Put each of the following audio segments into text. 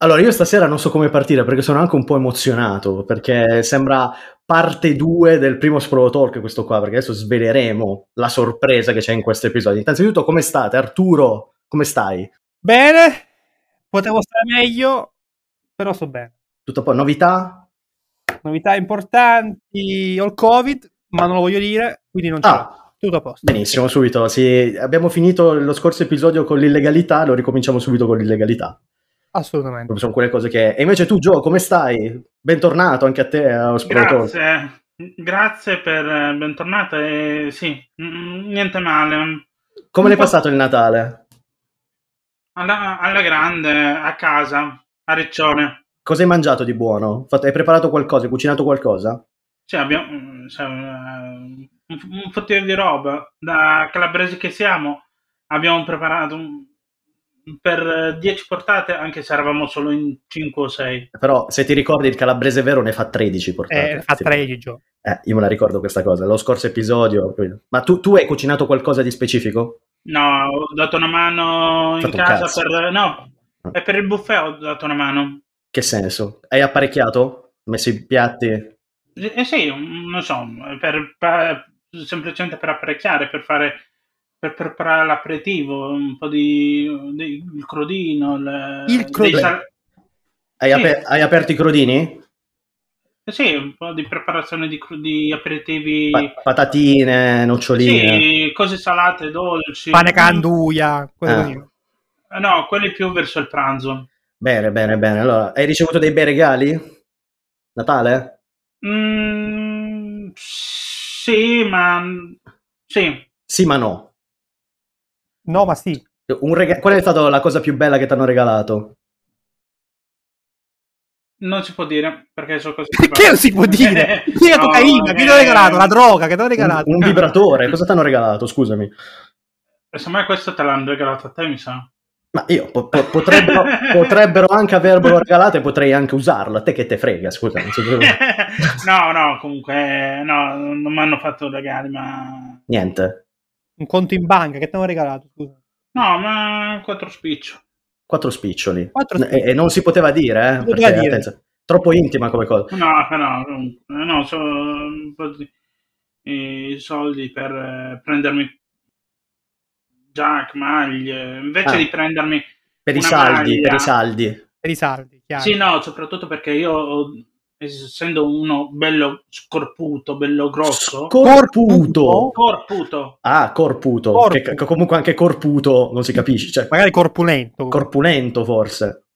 Allora, io stasera non so come partire perché sono anche un po' emozionato perché sembra parte 2 del primo Sprolo Talk questo qua, perché adesso sveleremo la sorpresa che c'è in questo episodio. Innanzitutto, come state? Arturo, come stai? Bene, potevo stare meglio, però sto bene. Tutto poi novità? Novità importanti, ho il Covid, ma non lo voglio dire, quindi non c'è. Ah, tutto a posto. Benissimo, subito. Sì, abbiamo finito lo scorso episodio con l'illegalità, lo ricominciamo subito con l'illegalità. Assolutamente. Sono quelle cose che... E invece tu, Gio, come stai? Bentornato anche a te a Grazie, grazie per bentornata e sì, niente male. Come l'hai passato il Natale? Alla, alla, grande, a casa, a Riccione. Cosa hai mangiato di buono? Hai preparato qualcosa? Hai cucinato qualcosa? Sì, abbiamo cioè, un, un fottino di roba. Da calabresi che siamo, abbiamo preparato un, per 10 portate, anche se eravamo solo in 5 o 6. Però se ti ricordi il calabrese vero ne fa 13 portate. Eh, fa 13. Eh, io me la ricordo questa cosa, lo scorso episodio. Ma tu, tu hai cucinato qualcosa di specifico? No, ho dato una mano in casa per... No, ah. e per il buffet ho dato una mano. Che senso? Hai apparecchiato? Messo i piatti? Eh sì, non so, per, per, semplicemente per apparecchiare, per fare per preparare l'aperitivo, un po' di, di il crodino. Le, il crodino. Sal... Hai, sì. aper- hai, aperto i crodini? Eh sì, un po' di preparazione di, di aperitivi. Pa- patatine, noccioline. Sì, cose salate, dolci. Pane canduia. Ah. Eh, no, quelli più verso il pranzo. Bene, bene, bene. Allora, hai ricevuto dei bei regali? Natale? Mm, sì, ma... Sì. Sì, ma no. No, ma sì. Rega- Qual è stata la cosa più bella che ti hanno regalato? Non si può dire perché sono cose Perché non si può dire? Sì, la no, cocaina, eh... che ti hanno regalato? La droga, che ti hanno regalato? Un, un vibratore, cosa ti hanno regalato? Scusami. Secondo me questo te l'hanno regalato a te, mi sa. Ma io po- po- potrebbero, potrebbero, anche avermelo regalato e potrei anche usarlo. A te che te frega, scusa. no, no, comunque, no, non mi hanno fatto regali, ma. Niente. Un conto in banca che ti hanno regalato, scusa. No, ma quattro spiccioli. Quattro spiccioli. Quattro spiccioli. E, e, non si poteva dire, eh? Perché, dire. Attenzione, troppo intima come cosa. No, no, no, no sono i soldi per eh, prendermi Jack, maglie, invece ah, di prendermi per i saldi, maglia, per i saldi. Per i saldi, chiaro. Sì, no, soprattutto perché io essendo uno bello scorputo, bello grosso. Corputo. Corputo. Ah, corputo. Corputo. Che, comunque anche corputo non si capisce. Cioè, Magari corpulento. Corpulento forse.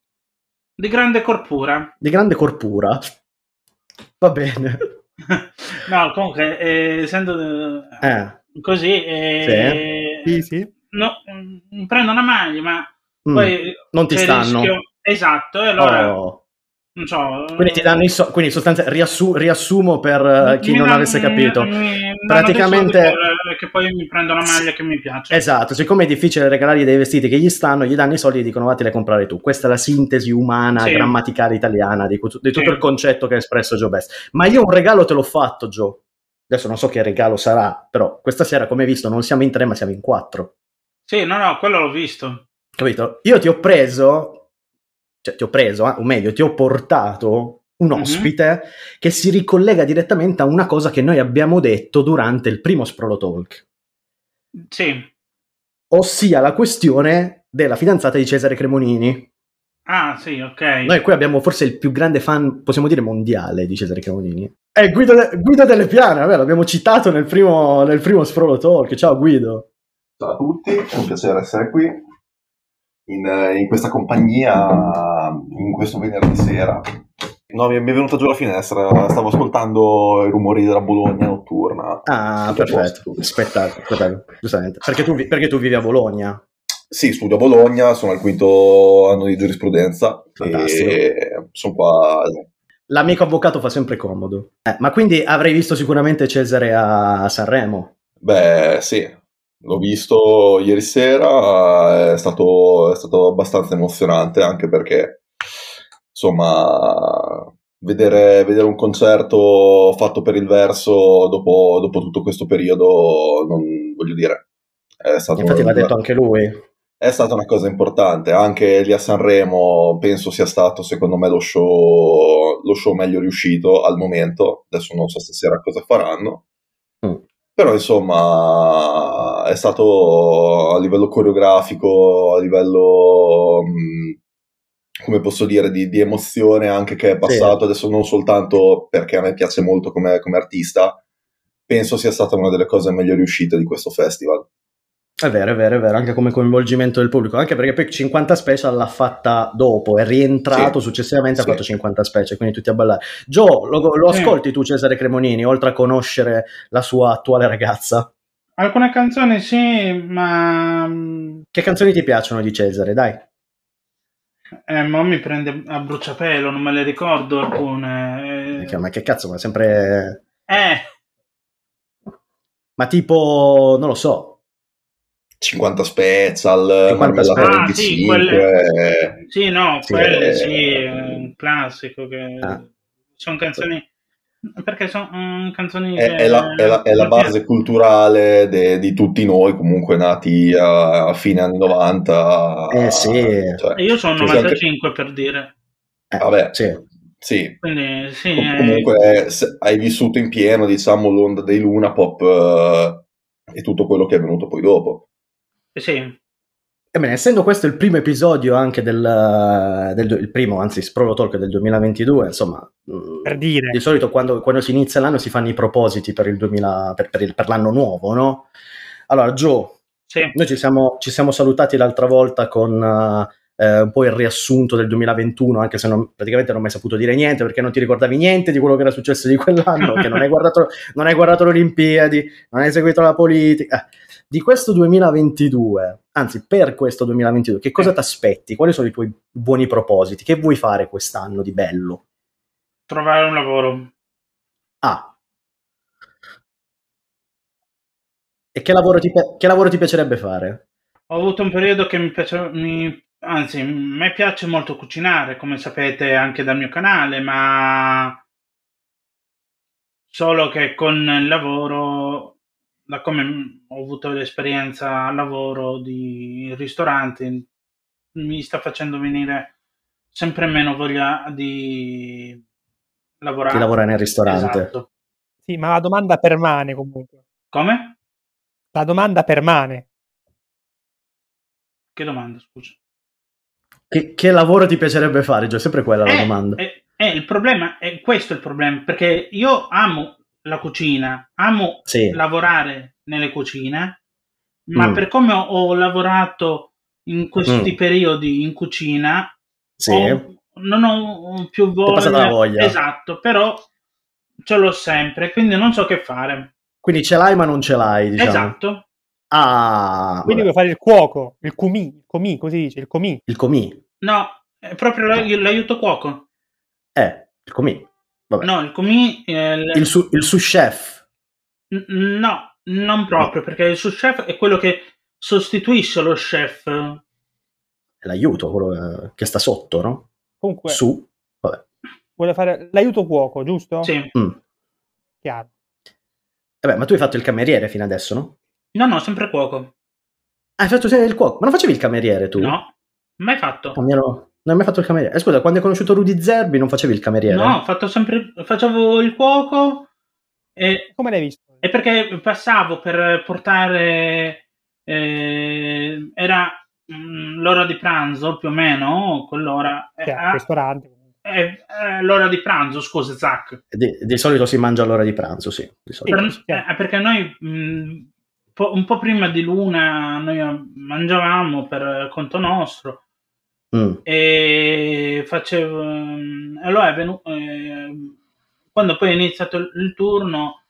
Di grande corpura. Di grande corpura. Va bene. no, comunque, eh, essendo eh. così... Eh, sì. sì, sì. No, mm, prendo una maglia, ma mm, poi... Non ti stanno. Rischio... Esatto, e allora... Oh so, quindi ti danno i so- quindi in sostanza riassu- riassumo per chi non avesse capito. Mi, praticamente per, che poi mi prendo la maglia che mi piace. Esatto, siccome è difficile regalargli dei vestiti che gli stanno, gli danno i soldi e dicono vattene a comprare tu. Questa è la sintesi umana, sì. grammaticale italiana di, di tutto sì. il concetto che ha espresso Joe Best. Ma io un regalo te l'ho fatto, Joe. Adesso non so che regalo sarà, però questa sera, come hai visto, non siamo in tre, ma siamo in quattro. Sì, no, no, quello l'ho visto. Capito? Io ti ho preso cioè ti ho preso, eh, o meglio, ti ho portato un ospite mm-hmm. che si ricollega direttamente a una cosa che noi abbiamo detto durante il primo Sprolo Talk. Sì. Ossia la questione della fidanzata di Cesare Cremonini. Ah, sì, ok. Noi qui abbiamo forse il più grande fan, possiamo dire, mondiale di Cesare Cremonini. È Guido, de- Guido delle Piane, vabbè, l'abbiamo citato nel primo, nel primo Sprolo Talk. Ciao Guido. Ciao a tutti, è un piacere essere qui in, in questa compagnia in questo venerdì sera. No, mi è venuta giù la finestra, stavo ascoltando i rumori della Bologna notturna. Ah, perfetto, spettacolo, spettacolo, giustamente. Perché tu, perché tu vivi a Bologna? Sì, studio a Bologna, sono al quinto anno di giurisprudenza Fantastico. e sono qua. L'amico avvocato fa sempre comodo. Eh, ma quindi avrei visto sicuramente Cesare a Sanremo? Beh, sì, L'ho visto ieri sera, è stato, è stato abbastanza emozionante anche perché, insomma, vedere, vedere, un concerto fatto per il verso dopo, dopo tutto questo periodo, non voglio dire, è stato... Infatti l'ha detto anche lui. è stata una cosa importante. Anche lì a Sanremo penso sia stato, secondo me, lo show, lo show meglio riuscito al momento. Adesso non so stasera cosa faranno. Mm. Però insomma è stato a livello coreografico, a livello, mm, come posso dire, di, di, emozione anche che è passato, sì. adesso non soltanto perché a me piace molto come, come artista, penso sia stata una delle cose meglio riuscite di questo festival. È vero, è vero, è vero, anche come coinvolgimento del pubblico, anche perché poi 50 special l'ha fatta dopo, è rientrato sì. successivamente, sì. ha fatto 50 special, quindi tutti a ballare. Gio, lo, lo ascolti tu Cesare Cremonini, oltre a conoscere la sua attuale ragazza? Alcune canzoni sì, ma... Che canzoni ti piacciono di Cesare, dai? Eh, ma mi prende a bruciapelo, non me le ricordo alcune. Eh... Ma che cazzo, ma sempre... Eh! Ma tipo, non lo so, 50 special, 50 special. Ah, 25. Sì, quelle... sì, no, sì, quelle eh... sì, è un classico che ah. sono canzoni perché sono um, canzoni è, è, la, è, la, è la, base culturale de, di tutti noi comunque nati a, a fine anni 90 eh sì. Cioè, io sono 95 anche... per dire. Eh, vabbè sì. sì. Quindi, sì comunque è... hai vissuto in pieno diciamo l'onda dei Luna Pop uh, e tutto quello che è venuto poi dopo. Sì. Ebbene, essendo questo il primo episodio anche del, del il primo, anzi, Sprolo Talk del 2022, insomma, mm, per dire. di solito quando, quando, si inizia l'anno si fanno i propositi per, il 2000, per, per, il, per l'anno nuovo, no? Allora, Joe, sì. noi ci siamo, ci siamo, salutati l'altra volta con uh, eh, un po' il riassunto del 2021, anche se non, praticamente non ho mai saputo dire niente perché non ti ricordavi niente di quello che era successo di quell'anno, che non hai guardato, non hai guardato le Olimpiadi, non hai seguito la politica. Eh di questo 2022, anzi per questo 2022, che cosa ti aspetti? Quali sono i tuoi buoni propositi? Che vuoi fare quest'anno di bello? Trovare un lavoro. Ah. E che lavoro ti, che lavoro ti piacerebbe fare? Ho avuto un periodo che mi piace, mi, anzi, a me piace molto cucinare, come sapete anche dal mio canale, ma solo che con il lavoro da come ho avuto l'esperienza al lavoro di ristoranti, mi sta facendo venire sempre meno voglia di lavorare. Di lavorare nel ristorante. Esatto. Sì, ma la domanda permane comunque. Come? La domanda permane. Che domanda, scusa? Che, che lavoro ti piacerebbe fare? Già, sempre quella eh, la domanda. Eh, eh, il problema è questo è il problema, perché io amo la cucina, amo sì. lavorare nelle cucine, ma mm. per come ho, lavorato in questi mm. periodi in cucina, sì. ho, non ho più voglia. voglia. Esatto, però ce l'ho sempre, quindi non so che fare. Quindi ce l'hai ma non ce l'hai, diciamo. Esatto. Ah, quindi vuoi fare il cuoco, il comì, il comì, così dice, il comì. Il comì. No, è proprio l'aiuto cuoco. Eh, il comì. Vabbè. No, il comì... Il, il, su, il sous chef. N- no, non proprio, perché il sous chef è quello che sostituisce lo chef. È l'aiuto, quello che sta sotto, no? Comunque... Su. Vabbè. Vuole fare l'aiuto cuoco, giusto? Sì. Mm. Chiaro. Vabbè, ma tu hai fatto il cameriere fino adesso, no? No, no, sempre cuoco. Ah, hai fatto il cuoco? Ma non facevi il cameriere tu? No, mai fatto. Ah, non hai mai fatto il cameriere? Eh, scusa, quando hai conosciuto Rudy Zerbi non facevi il cameriere? No, ho fatto sempre, facevo il cuoco e... Come l'hai visto? E perché passavo per portare... Eh, era mh, mm, l'ora di pranzo più o meno, quell'ora. Cioè, eh, ristorante. Eh, eh, l'ora di pranzo, scusa Zach. Di, di, solito si mangia all'ora di pranzo, sì. Di per, eh, perché noi mh, mm, po- un po' prima di luna noi mangiavamo per conto nostro Mm. E facevo. Allora è venuto. Eh, quando poi è iniziato il, turno,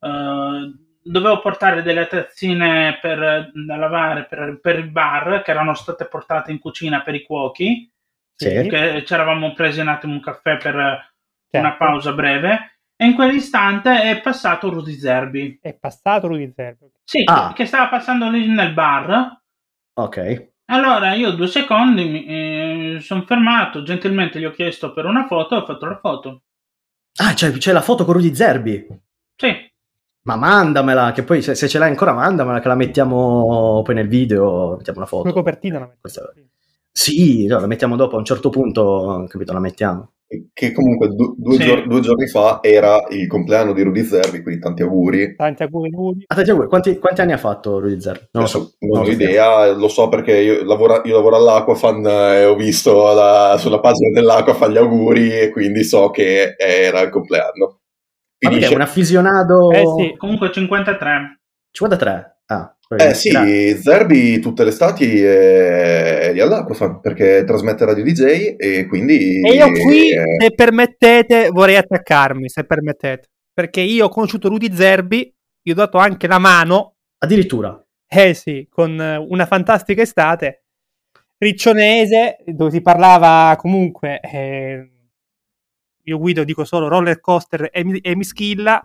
eh, dovevo portare delle tazzine per, da lavare per, per, il bar che erano state portate in cucina per i cuochi. Sì. Che ci eravamo presi un attimo un caffè per certo. una pausa breve. E in quell'istante è passato Rudy Zerbi. È passato Rudy Zerbi? Sì, ah. che stava passando lì nel bar. Ok. Allora io due secondi mi eh, sono fermato, gentilmente gli ho chiesto per una foto e ho fatto la foto. Ah, c'è, c'è la foto con Rudy Zerbi? Sì. Ma mandamela, che poi se, se, ce l'hai ancora mandamela, che la mettiamo poi nel video, mettiamo una foto. Come copertina la Questa... Sì, no, la mettiamo dopo, a un certo punto, capito, la mettiamo. Che comunque du- due, sì. giorni, due, giorni fa era il compleanno di Rudy Zerbi, quindi tanti auguri. Tanti auguri, Rudy. Ah, tanti auguri. Quanti, quanti, anni ha fatto Rudy Zerbi? Non Adesso, lo so. Non ho idea, lo so perché io lavoro, io lavoro all'Aquafan e ho visto la, sulla pagina dell'Aquafan gli auguri e quindi so che era il compleanno. Finisce... È un affisionato... Eh sì. Comunque 53. 53? Ah. Eh sì, grazie. Zerbi tutte le estati è lì all'Aquafan perché trasmette Radio DJ e quindi... E io qui, è... se permettete, vorrei attaccarmi, se permettete. Perché io ho conosciuto Rudy Zerbi, gli ho dato anche la mano. Addirittura? Eh sì, con una fantastica estate. Riccionese, dove si parlava comunque... Eh, io guido, dico solo roller coaster e, e Mischilla.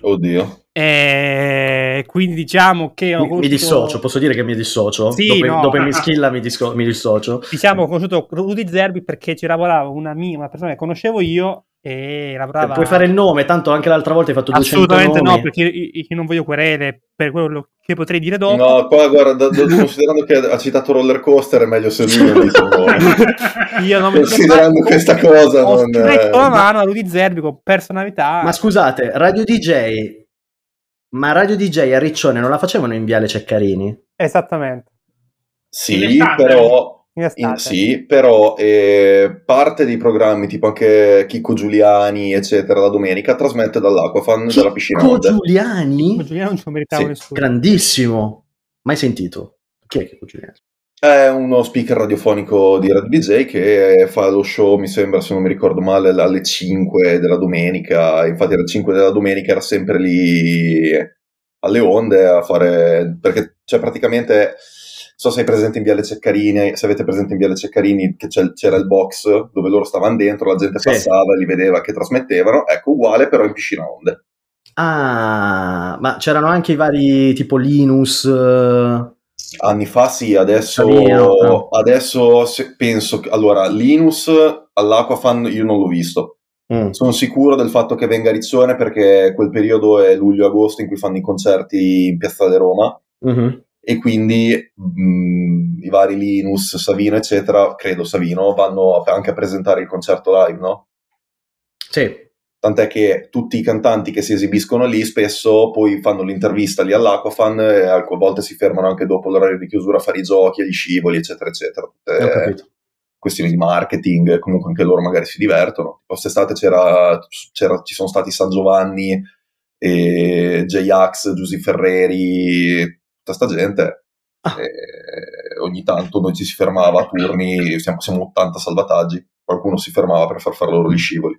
Oddio. E quindi diciamo che ho conosciuto... mi dissocio, posso dire che mi dissocio? Sì, dopo, no. dopo il Mischilla mi, disco... mi dissocio. Diciamo ho conosciuto Rudy Zerbi perché ci lavorava una mia, una persona che conoscevo io e lavorava... Puoi fare il nome, tanto anche l'altra volta hai fatto 200 Assolutamente nomi. no, perché io, io non voglio querele per quello che potrei dire dopo. No, qua guarda, considerando che ha citato roller coaster è meglio se lui non dice Io non mi Considerando questa cosa ho non... Ho la mano a Rudy Zerbi con personalità. Ma scusate, Radio DJ... Ma Radio DJ a Riccione non la facevano in Viale Ceccarini? Esattamente. Sì, però in, sì, però eh, parte dei programmi, tipo anche Chicco Giuliani, eccetera, la domenica, trasmette dall'Aquafan, Chicco dalla piscina. Chicco Giuliani? Chicco Giuliani non ci meritava sì. nessuno. Grandissimo. Mai sentito. Chi è Chicco Giuliani? È uno speaker radiofonico di Radio DJ che fa lo show, mi sembra, se non mi ricordo male, alle 5 della domenica. Infatti alle 5 della domenica era sempre lì alle onde a fare... perché cioè praticamente so se presente in Viale Ceccarini, se avete presente in Viale Ceccarini che c'era il box dove loro stavano dentro, la gente sì. passava li vedeva che trasmettevano, ecco uguale però in piscina onde. Ah, ma c'erano anche i vari tipo Linus. Uh... Anni fa sì, adesso, no. adesso penso che allora Linus all'Aquafan io non l'ho visto. Mm. Sono sicuro del fatto che venga a Riccione perché quel periodo è luglio-agosto in cui fanno i concerti in Piazza di Roma. Mm-hmm e quindi mh, i vari Linus, Savino, eccetera, credo Savino, vanno anche a presentare il concerto live, no? Sì. Tant'è che tutti i cantanti che si esibiscono lì spesso poi fanno l'intervista lì all'Aquafan e a volte si fermano anche dopo l'orario di chiusura a fare i giochi, gli scivoli, eccetera, eccetera. Tutte questioni di marketing, comunque anche loro magari si divertono. Quest'estate c'era, c'era, ci sono stati San Giovanni, e J-Ax, Giusy Ferreri, tutta sta gente. Ah. ogni tanto noi ci si fermava a turni, siamo, siamo 80 salvataggi, qualcuno si fermava per far fare loro gli scivoli.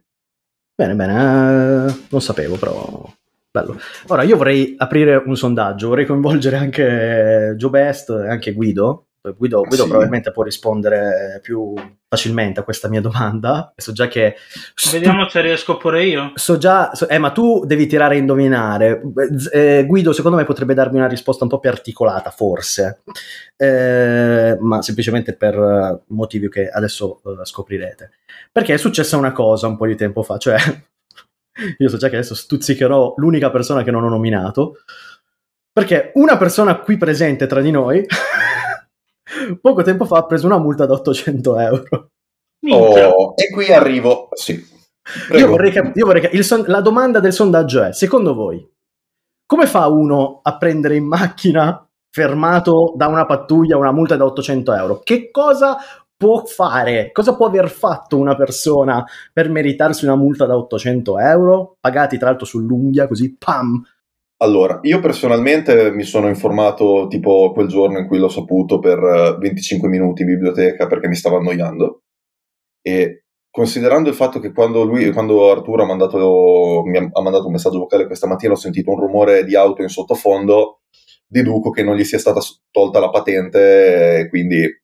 Bene, bene, eh, non sapevo però. Bello. Ora io vorrei aprire un sondaggio, vorrei coinvolgere anche Joe Best e anche Guido, Guido, Guido sì. probabilmente può rispondere più facilmente a questa mia domanda. So già che. Vediamo se riesco pure io. So già. So, eh, ma tu devi tirare a indovinare. Eh, Guido, secondo me, potrebbe darmi una risposta un po' più articolata, forse. Eh, ma semplicemente per motivi che adesso scoprirete. Perché è successa una cosa un po' di tempo fa, cioè. io so già che adesso stuzzicherò l'unica persona che non ho nominato. Perché una persona qui presente tra di noi poco tempo fa ha preso una multa da 800 euro. Oh, e qui arrivo, sì. Io vorrei, cap- io vorrei cap- son- la domanda del sondaggio è, secondo voi, come fa uno a prendere in macchina fermato da una pattuglia una multa da 800 euro? Che cosa può fare? Cosa può aver fatto una persona per meritarsi una multa da 800 euro? Pagati tra l'altro sull'unghia, così pam, allora, io personalmente mi sono informato tipo quel giorno in cui l'ho saputo per 25 eh, minuti in biblioteca perché mi stava annoiando e considerando il fatto che quando, lui, quando Arturo ha mandato, mi ha, ha mandato un messaggio vocale questa mattina ho sentito un rumore di auto in sottofondo, deduco che non gli sia stata tolta la patente e quindi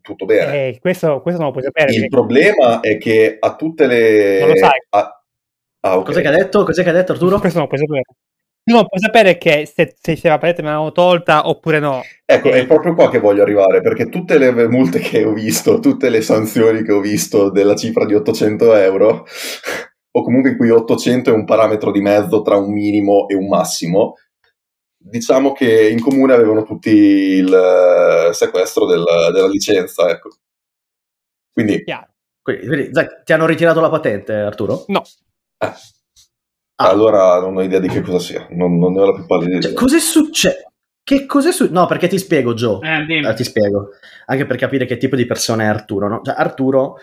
tutto bene. Eh, questo, questo, non lo puoi sapere. Il perché... problema è che a tutte le... Non lo sai. A... Ah, okay. Cos'è che ha detto? Cos'è che ha detto Arturo? Questo non lo puoi sapere. No, puoi sapere che se, se, la parete me l'hanno tolta oppure no. Ecco, è proprio qua che voglio arrivare, perché tutte le multe che ho visto, tutte le sanzioni che ho visto della cifra di 800 euro, o comunque in cui 800 è un parametro di mezzo tra un minimo e un massimo, diciamo che in comune avevano tutti il eh, sequestro del, della licenza. Ecco. Quindi, Quindi, ti hanno ritirato la patente, Arturo? No. Eh. Ah. Allora non ho idea di che cosa sia, non, non ne ho la più pallida idea. Cioè, cos'è successo? Che cos'è su- No, perché ti spiego, Joe. Eh, eh, ti spiego. Anche per capire che tipo di persona è Arturo. No? Cioè, Arturo,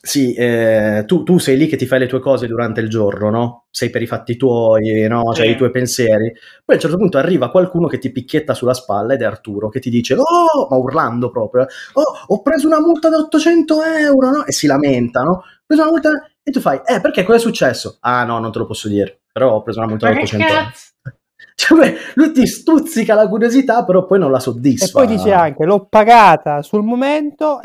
sì, eh, tu, tu, sei lì che ti fai le tue cose durante il giorno, no? Sei per i fatti tuoi, no? Cioè, i tuoi pensieri. Poi a un certo punto arriva qualcuno che ti picchietta sulla spalla ed è Arturo che ti dice, oh, ma urlando proprio, oh, ho preso una multa da 800 euro, no? E si lamenta, no? Ho preso una multa... E tu fai, eh, perché? Cosa è successo? Ah, no, non te lo posso dire. Però ho preso una multa da 800 euro. Cioè, lui ti stuzzica la curiosità, però poi non la soddisfa. E poi dice anche: L'ho pagata sul momento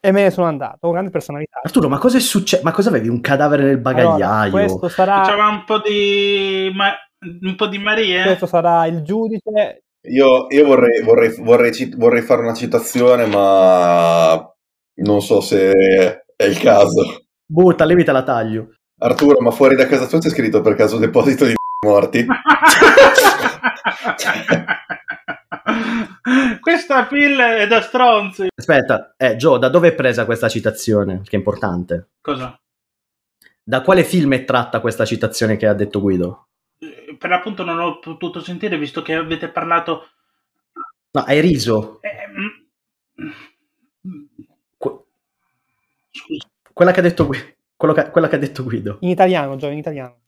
e me ne sono andato. Grande personalità. Arturo, ma cosa è successo? Ma cosa avevi? Un cadavere nel bagagliaio? Allora, questo sarà. C'era un po' di. Ma... un po' di Maria. Questo sarà il giudice. Io, io vorrei, vorrei, vorrei, vorrei fare una citazione, ma non so se è il caso. Butta, lì te la taglio. Arturo, ma fuori da casa tua c'è scritto per caso deposito di morti? Questa pilla è da stronzi. Aspetta, eh, Joe, da dove è presa questa citazione? Che è importante. Cosa? Da quale film è tratta questa citazione che ha detto Guido? Eh, per l'appunto non ho potuto sentire visto che avete parlato. No, hai riso. Eh, mm. Scusa. Quella che ha detto Guido. Che, quella che ha detto Guido. In italiano, Joe, in italiano.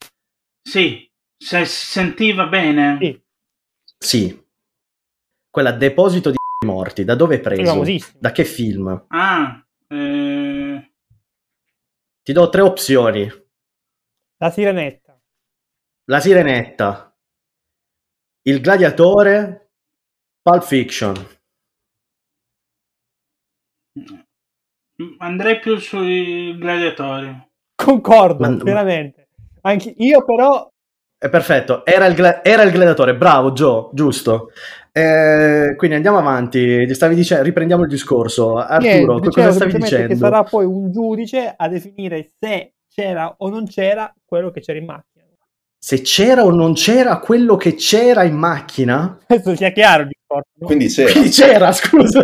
Sì, se sentiva bene. Sì. Sì. Quella deposito di morti, da dove è preso? Da che film? Ah, eh... Ti do tre opzioni. La Sirenetta. La Sirenetta. Il Gladiatore. Pulp Fiction. Andrei più sui gladiatori. Concordo, Ma... veramente. Anche io però è perfetto, era il, gla- era il, gladiatore, bravo Joe, giusto. Eh, quindi andiamo avanti, dicendo, riprendiamo il discorso. Arturo, Niente, cosa stavi dicendo? Che sarà poi un giudice a definire se c'era o non c'era quello che c'era in macchina. Se c'era o non c'era quello che c'era in macchina? Questo sia chiaro il discorso. No? Quindi c'era. Quindi c'era, scusa.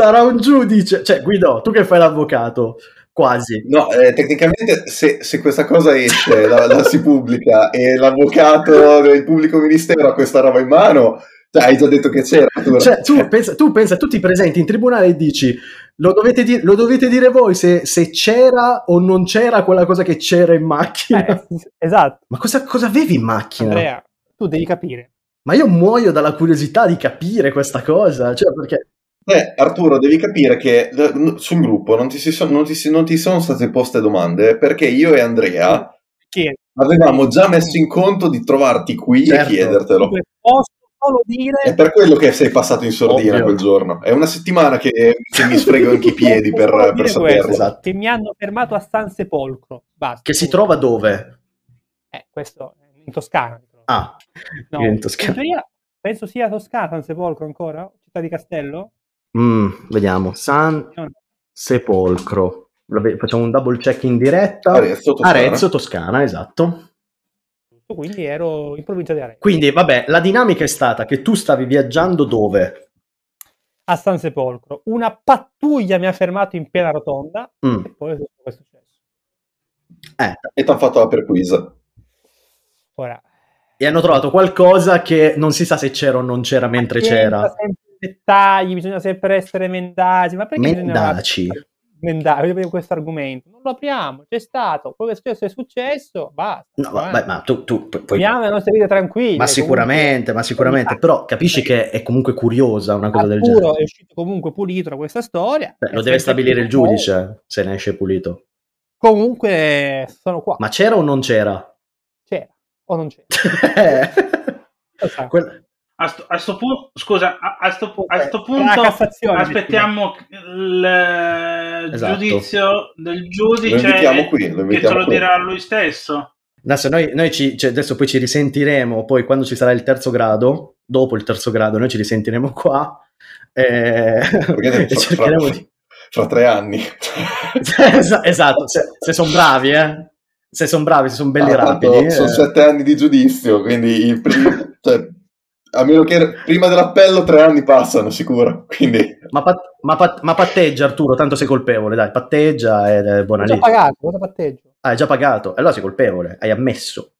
Sarà un giudice. Cioè, Guido, tu che fai l'avvocato, quasi. No, eh, tecnicamente se, se, questa cosa esce, la, la, si pubblica e l'avvocato del pubblico ministero ha questa roba in mano, cioè, hai già detto che c'era. Cioè, tu, pensa, tu pensa, tu ti presenti in tribunale e dici lo dovete, di- lo dovete dire voi se, se, c'era o non c'era quella cosa che c'era in macchina. Eh, esatto. Ma cosa, cosa avevi in macchina? Andrea, tu devi capire. Ma io muoio dalla curiosità di capire questa cosa, cioè perché eh, Arturo, devi capire che eh, sul gruppo non ti, so, non, ti, non ti, sono state poste domande perché io e Andrea Chi? avevamo già messo in conto di trovarti qui certo. e chiedertelo. Posso solo dire... È per quello che sei passato in sordina Ovvio. quel giorno. È una settimana che, che mi sfrego anche i piedi per, per saperlo. Esatto. Che mi hanno fermato a San Sepolcro. Basta. Che si trova dove? Eh, questo in Toscana. Ah, no, in Toscana. Penso sia Toscana San Sepolcro ancora? Città di Castello? Mm, vediamo, San Sepolcro. Facciamo un double check in diretta. Arezzo, Toscana. Arezzo, Toscana, esatto. Quindi ero in provincia di Arezzo. Quindi, vabbè, la dinamica è stata che tu stavi viaggiando dove? A San Sepolcro. Una pattuglia mi ha fermato in piena rotonda mm. e poi è successo. Eh. E ti hanno fatto la perquisa. Ora. E hanno trovato qualcosa che non si sa se c'era o non c'era mentre c'era. Sempre dettagli, bisogna sempre essere mendaci. Ma perché mendaci? Mendaci, questo argomento. Non lo apriamo, c'è stato, quello che è successo è successo, basta. No, vabbè, ma tu, tu poi... Viviamo le nostre vite tranquille. Ma sicuramente, ma sicuramente, però capisci che è comunque curiosa una cosa del genere. è uscito comunque pulito da questa storia. Beh, lo deve stabilire il giudice se ne esce pulito. Comunque sono qua. Ma c'era o non c'era? C'era o non c'era. Quella a sto, a sto punto, scusa, a, a sto, a sto punto aspettiamo il esatto. giudizio del giudice lo qui, lo che ce lo qui. dirà lui stesso. Adesso, noi, noi ci, cioè adesso poi ci risentiremo, poi quando ci sarà il terzo grado, dopo il terzo grado, noi ci risentiremo qua e, e cercheremo di... fra tre anni. esatto, se, se sono bravi, eh. Se sono bravi, se sono belli ah, rapidi. Sono eh. sette anni di giudizio, quindi il primo, cioè, a meno che prima dell'appello tre anni passano, sicuro. Quindi... Ma, pat- ma, pat- ma, patteggia Arturo, tanto sei colpevole, dai, patteggia ed è buona lì. Ho già pagato, cosa patteggio? Ah, hai già pagato, allora sei colpevole, hai ammesso.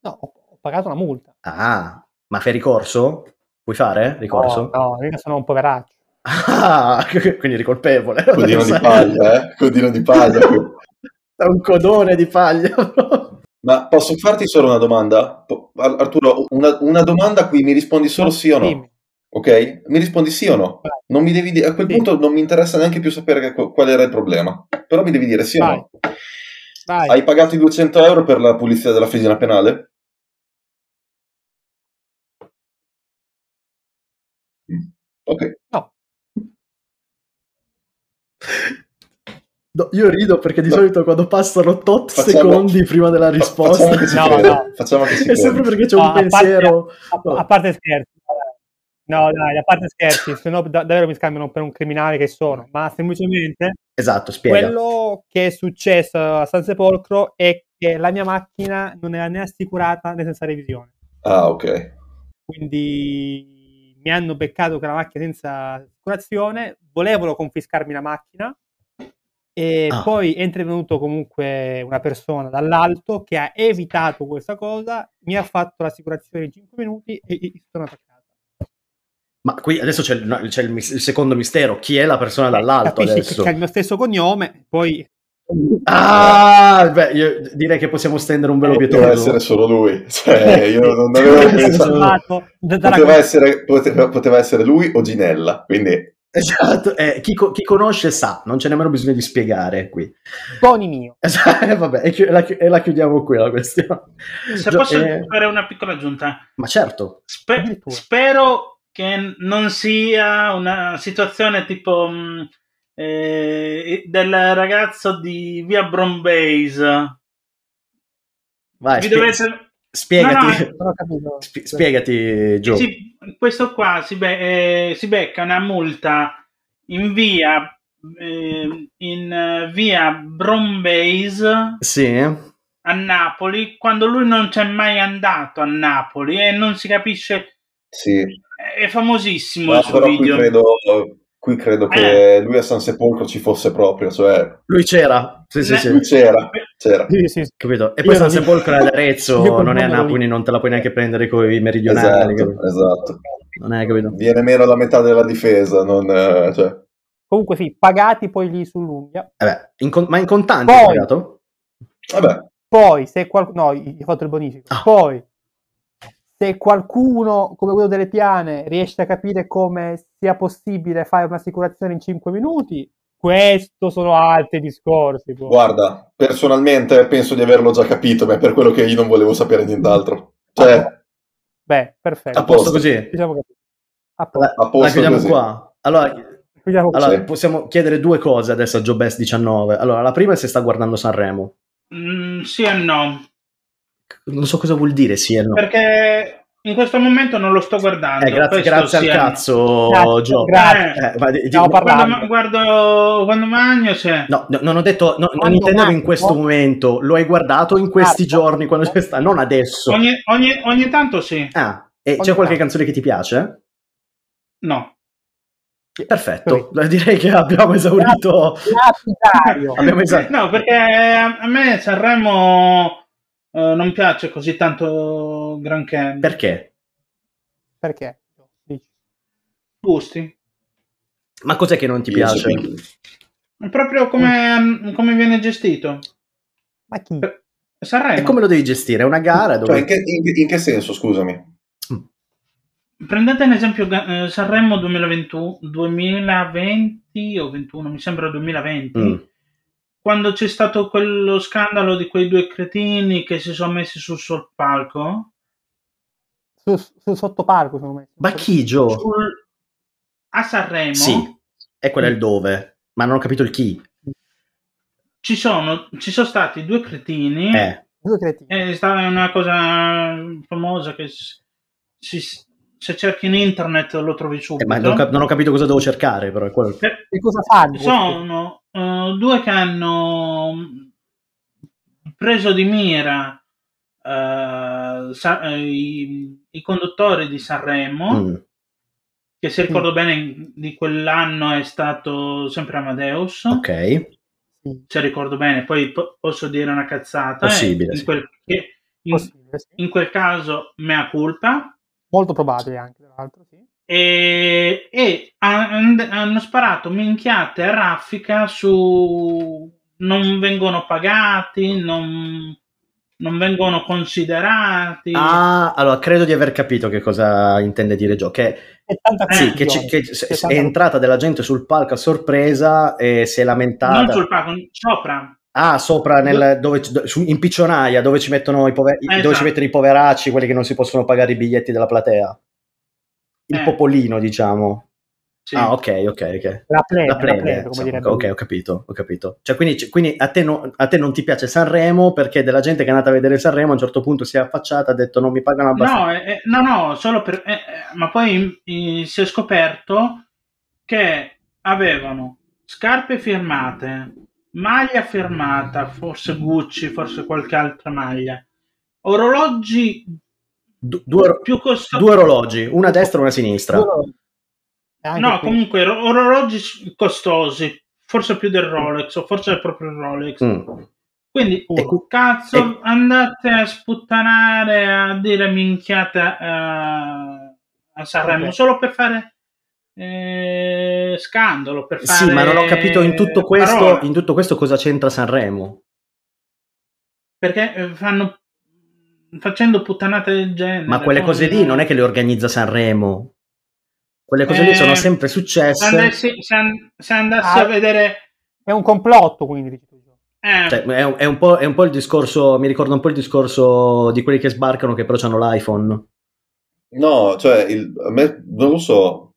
No, ho, ho pagato una multa. Ah, ma fai ricorso? Puoi fare ricorso? No, no, io sono un poveraccio. Ah, quindi eri colpevole. Codino di paglia, eh? Codino di paglia. È un codone di paglia. Ma posso farti solo una domanda? Arturo, una, una domanda a cui mi rispondi solo sì o no? Ok? Mi rispondi sì o no? Non mi devi dire, a quel sì. punto non mi interessa neanche più sapere qual era il problema. Però mi devi dire sì Vai. o no. Vai. Hai pagato i 200 euro per la pulizia della fesina penale? Ok. No. No, io rido perché di no. solito quando passano tot facciamo, secondi prima della risposta, facciamo che, no, no. Facciamo che è sempre perché c'è un pensiero. Parte, a, a, parte scherzi, no, dai, a parte scherzi, se no da, davvero mi scambiano per un criminale che sono, ma semplicemente esatto, spiega. quello che è successo a San Sepolcro è che la mia macchina non era né assicurata né senza revisione. Ah, ok. Quindi mi hanno beccato con la macchina senza assicurazione, volevano confiscarmi la macchina e ah. poi è intervenuto comunque una persona dall'alto che ha evitato questa cosa, mi ha fatto l'assicurazione in 5 minuti e, e sono tornato a casa. Ma qui adesso c'è, il, c'è il, il, secondo mistero, chi è la persona dall'alto Capisci adesso? Che ha il mio stesso cognome, poi... Ah, beh, io direi che possiamo stendere un velo pietoso. Poteva essere solo lui, cioè, io non avevo pensato... Poteva essere, poteva, poteva essere lui o Ginella, quindi Esatto, eh, chi, chi, conosce sa, non c'è nemmeno bisogno di spiegare qui. Boni mio. Esatto, eh, vabbè, e, la, e, la, chiudiamo qui la questione. Se Gio- posso eh... fare una piccola aggiunta. Ma certo. Spe- spero che non sia una situazione tipo mh, mm, eh, del ragazzo di via Brombase. Vai, Vi dovete... Spiegati, no, no, Sp- spiegati Gio. Sì, questo qua si, be- eh, si, becca una multa in via, eh, in via Brombase sì. a Napoli, quando lui non c'è mai andato a Napoli e non si capisce. Sì. È famosissimo no, il suo video. Qui credo, qui credo che eh. lui a San Sepolcro ci fosse proprio, cioè... Lui c'era, sì, sì, sì. Lui c'era. C'era. Sì, sì, Capito? E poi San Sepolcro è ad Arezzo, non è a Napoli, non te la puoi neanche prendere con i meridionali. Esatto, esatto. Non è, capito? Viene meno la metà della difesa, non, eh, cioè. Comunque sì, pagati poi lì sull'unghia. Eh in con- ma in contanti poi, pagato? Vabbè. Poi, se qualcuno... No, gli ho fatto il bonifico. Ah. Poi, se qualcuno, come quello delle piane, riesce a capire come sia possibile fare un'assicurazione in 5 minuti, questo sono altri discorsi. Poi. Guarda, personalmente penso di averlo già capito, ma è per quello che io non volevo sapere nient'altro. Cioè, Beh, perfetto. A posto così. Diciamo che... A posto. A posto la chiudiamo così. qua. Allora, allora sì. possiamo chiedere due cose adesso a JoeBest 19. Allora, la prima è se sta guardando Sanremo. Mm, sì e no. Non so cosa vuol dire sì e no. Perché in questo momento non lo sto guardando. Eh, grazie, grazie al cazzo, Gio. Grazie. Eh, di, di, quando, guardo quando magno c'è. No, no, non ho detto, no, non intendevo in questo momento. Lo hai guardato in questi giorni quando c'è sta, non adesso. Ogni, ogni, ogni tanto sì. Ah, e ogni c'è qualche tanto. canzone che ti piace? No. Perfetto, direi che abbiamo esaurito. abbiamo esaurito. No, perché a me Sanremo uh, non piace così tanto granché. Perché? Perché? Gusti. Ma cos'è che non ti piace? È proprio come, come viene gestito. Ma chi? Sanremo. E come lo devi gestire? È una gara? Dove... Cioè, in, che, in, in, che, senso, scusami? Mm. Prendete un esempio eh, Sanremo 2020, 2020 o 21, mi sembra 2020. Mm quando c'è stato quello scandalo di quei due cretini che si sono messi sul sottopalco? Sul, sul sottopalco sono messi. Ma chi, Gio? Sul... A Sanremo? Sì, è quello il dove, ma non ho capito il chi. Ci sono, ci sono stati due cretini. Eh. Due cretini. È stata una cosa famosa che si, se cerchi in internet lo trovi subito. Eh, ma non, cap- non, ho capito cosa devo cercare, però è quello. Per, e cosa fanno? Sono uh, due che hanno preso di mira uh, sa- i, i, conduttori di Sanremo, mm. che se ricordo mm. bene di quell'anno è stato sempre Amadeus. Ok. Se ricordo bene, poi po- posso dire una cazzata. Eh, Possibile. In, quel, in, Possibile, sì. in quel caso, mea culpa. Molto probabile anche, tra l'altro, sì. E, e hanno sparato minchiate a raffica su non vengono pagati, non, non vengono considerati. Ah, allora credo di aver capito che cosa intende dire Gio. Che, è, sì, che, c- che c- è, entrata della gente sul palco a sorpresa e si è lamentata. Non sul palco, sopra. Ah, sopra nel, dove, su, in piccionaia dove ci, mettono i pover- eh, dove ci mettono i poveracci, quelli che non si possono pagare i biglietti della platea. Il eh. popolino, diciamo. Sì. Ah, ok, ok, ok. La plebe, la plebe, la plebe come insomma, ok, ho capito, ho capito. Cioè, quindi, quindi a, te no, a, te non ti piace Sanremo perché della gente che è andata a vedere Sanremo a un certo punto si è affacciata e ha detto non mi pagano abbastanza. No, eh, no, no, solo per... Eh, eh ma poi eh, si è scoperto che avevano scarpe firmate, maglia firmata, forse Gucci, forse qualche altra maglia, orologi du- due, più costosi. Due orologi, una a destra e una a sinistra. No, qui. comunque orologi costosi, forse più del Rolex, o forse è proprio il Rolex. Mm. Quindi, uh, cazzo, e... andate a sputtanare, a dire minchiate uh, a Sanremo okay. solo per fare eh, scandalo. Per fare sì, ma non ho capito in tutto, questo, in tutto questo cosa c'entra Sanremo. Perché eh, fanno facendo puttanate del genere. Ma quelle cose lì non è che le organizza Sanremo. Quelle cose eh, lì sono eh, sempre successe. Se andassi, se and- se andassi ah, a vedere... È un complotto, quindi. Eh. Cioè, è, un, è, un è, un, po', il discorso, mi ricorda un po' il discorso di quelli che sbarcano che però hanno l'iPhone. No, cioè, il, a me non lo so.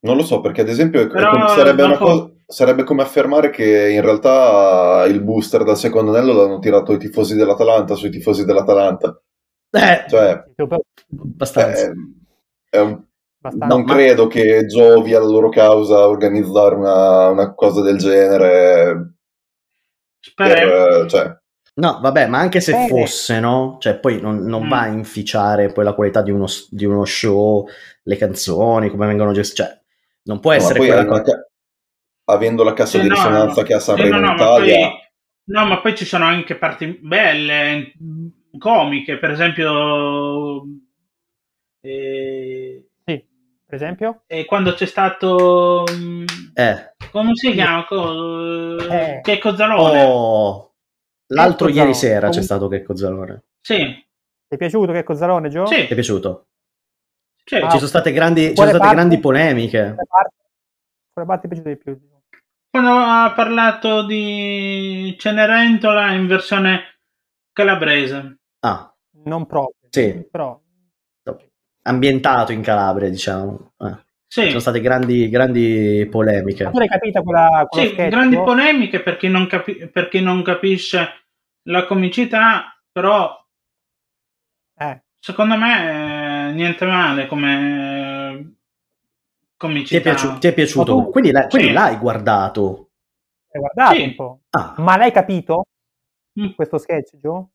Non lo so, perché ad esempio come, sarebbe, una cosa, sarebbe come affermare che in realtà il booster dal secondo anello l'hanno tirato i tifosi dell'Atalanta sui tifosi dell'Atalanta. Eh, cioè, abbastanza. È, è un Abbastanza. Non credo che giovi alla loro causa organizzare una, una cosa del genere. Per, cioè. No, vabbè, ma anche se Bene. fosse, no? Cioè, poi non, non mm. va a inficiare poi la qualità di uno, di uno, show, le canzoni, come vengono gestite. Cioè, non può essere quella cosa... Ca- avendo la cassa sì, di risonanza no, che ha Sanremo no, no, in Italia... Ma poi, no, ma poi ci sono anche parti belle, comiche, per esempio... Eh per esempio? E quando c'è stato... Mm, eh. Come si chiama? Eh. Checco Zalone. Oh. L'altro Checco ieri Zalone. sera c'è stato Checco Zalone. Sì. Ti è piaciuto Checco Zalone, Gio? Sì. Ti è piaciuto? Sì. Ci sono state grandi, ci sono state grandi polemiche. Quale parte ti è piaciuta di più? Quando ha parlato di Cenerentola in versione calabrese. Ah. Non proprio. Sì. Però ambientato in Calabria, diciamo. Eh. Sì. Sono state grandi, grandi polemiche. Tu l'hai capita quella, quella sì, sketch, grandi no? polemiche per chi, non capi- per chi non capisce la comicità, però eh. secondo me niente male come comicità. Ti è, piaciuto? Ti è piaciuto? Quindi, l'hai, quindi sì. l'hai guardato? Hai guardato sì. un po'. Ah. Ma l'hai capito? Mm. Questo sketch, Gio?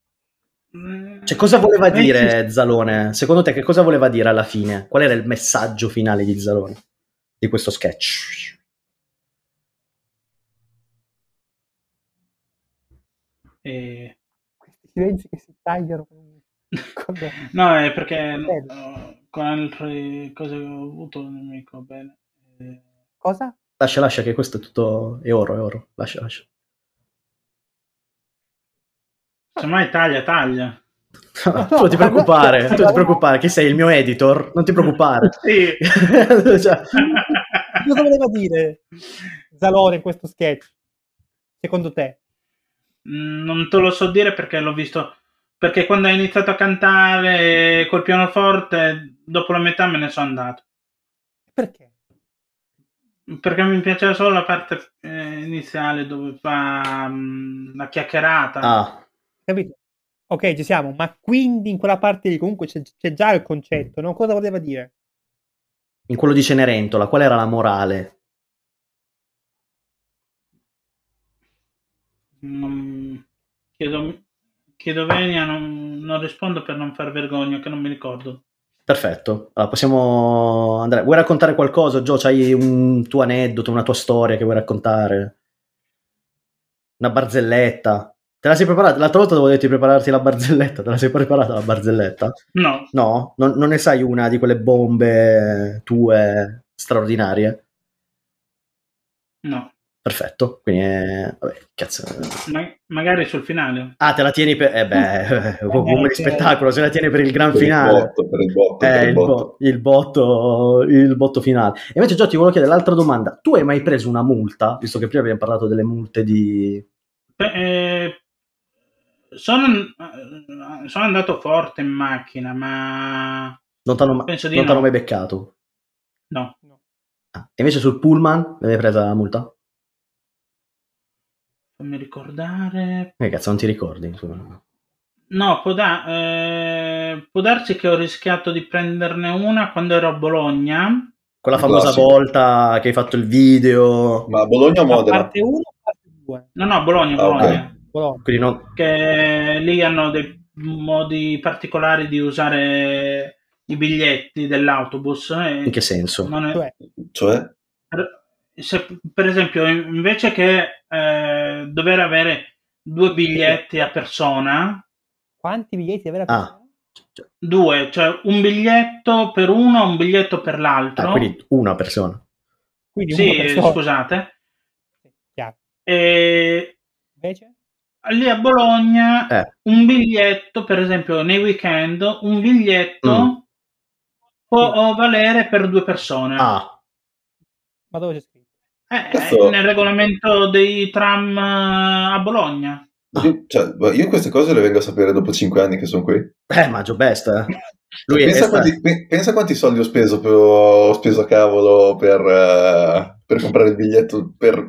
Mm. Cioè, cosa voleva dire Zalone? Secondo te, che cosa voleva dire alla fine? Qual era il messaggio finale di Zalone di questo sketch? E... Questi silenzi che si tagliano. no, è perché uh, con altre cose che ho avuto non mi ricordo bene. Eh... Cosa? Lascia, lascia, che questo è tutto. È oro, è oro. Lascia, lascia. Semmai taglia, taglia. No, tu non ti preoccupare, tu non ti preoccupare, che sei il mio editor, non ti preoccupare. Sì. cioè... Cosa voleva dire Zalone in questo sketch? Secondo te? Mm, non te lo so dire perché l'ho visto. Perché quando hai iniziato a cantare col pianoforte, dopo la metà me ne sono andato. Perché? Perché mi piaceva solo la parte eh, iniziale dove fa um, la chiacchierata. Ah capito? Ok, ci siamo, ma quindi in quella parte lì comunque c'è, c'è già il concetto, no? Cosa voleva dire? In quello di Cenerentola, qual era la morale? Non... Chiedo, chiedo venia, non, non rispondo per non far vergogna, che non mi ricordo. Perfetto, allora possiamo andare. Vuoi raccontare qualcosa, Gio? C'hai un tuo aneddoto, una tua storia che vuoi raccontare? Una barzelletta? Te la sei preparata? L'altra volta dovevo dirti prepararti la barzelletta, te la sei preparata la barzelletta? No. No? Non, non ne sai una di quelle bombe tue straordinarie? No. Perfetto, quindi eh, vabbè, cazzo. Ma, magari sul finale. Ah, te la tieni per... Eh beh, come di spettacolo, se la tieni per il gran Per il finale. botto, per il botto, Eh, per il il, botto. bo- il botto, il botto finale. E invece, Gio, ti volevo chiedere l'altra domanda. Tu hai mai preso una multa? Visto che prima abbiamo parlato delle multe di... Beh, eh, sono, eh, sono andato forte in macchina, ma Non non t'hanno no. mai beccato? no. Ah, E invece sul pullman l'hai presa la multa? Fammi ricordare. Che cazzo, non ti ricordi? insomma. No, può, da- eh, può darsi che ho rischiato di prenderne una quando ero a Bologna. Quella famosa Classico. volta che hai fatto il video, Ma Bologna o Modena? parte 1 o parte 2? No, no, Bologna, Ah. Bologna. Bologna. quindi non... Che lì hanno dei modi particolari di usare i biglietti dell'autobus. e In che senso? è- Cioè, Cioè? Per, se- per esempio, invece che eh, dover avere due biglietti a persona, quanti biglietti avere a Ah. persona? Cioè, due, cioè un biglietto per uno, un biglietto per l'altro. ah, quindi una persona. Quindi sì, una persona. scusate. Sì, chiaro. E Invece? lì a Bologna Eh. un biglietto, per esempio nei weekend, un biglietto Mm. può valere per due persone. Ah, Ma dove c'è scritto? Eh, Questo- nel regolamento dei tram eh, a Bologna. Io, cioè, io queste cose le vengo a sapere dopo cinque anni che sono qui. eh, ma Joe Best, eh. Lui pensa, quanti, pe- pensa quanti soldi ho speso, per- ho speso a cavolo per, eh, per comprare il biglietto per,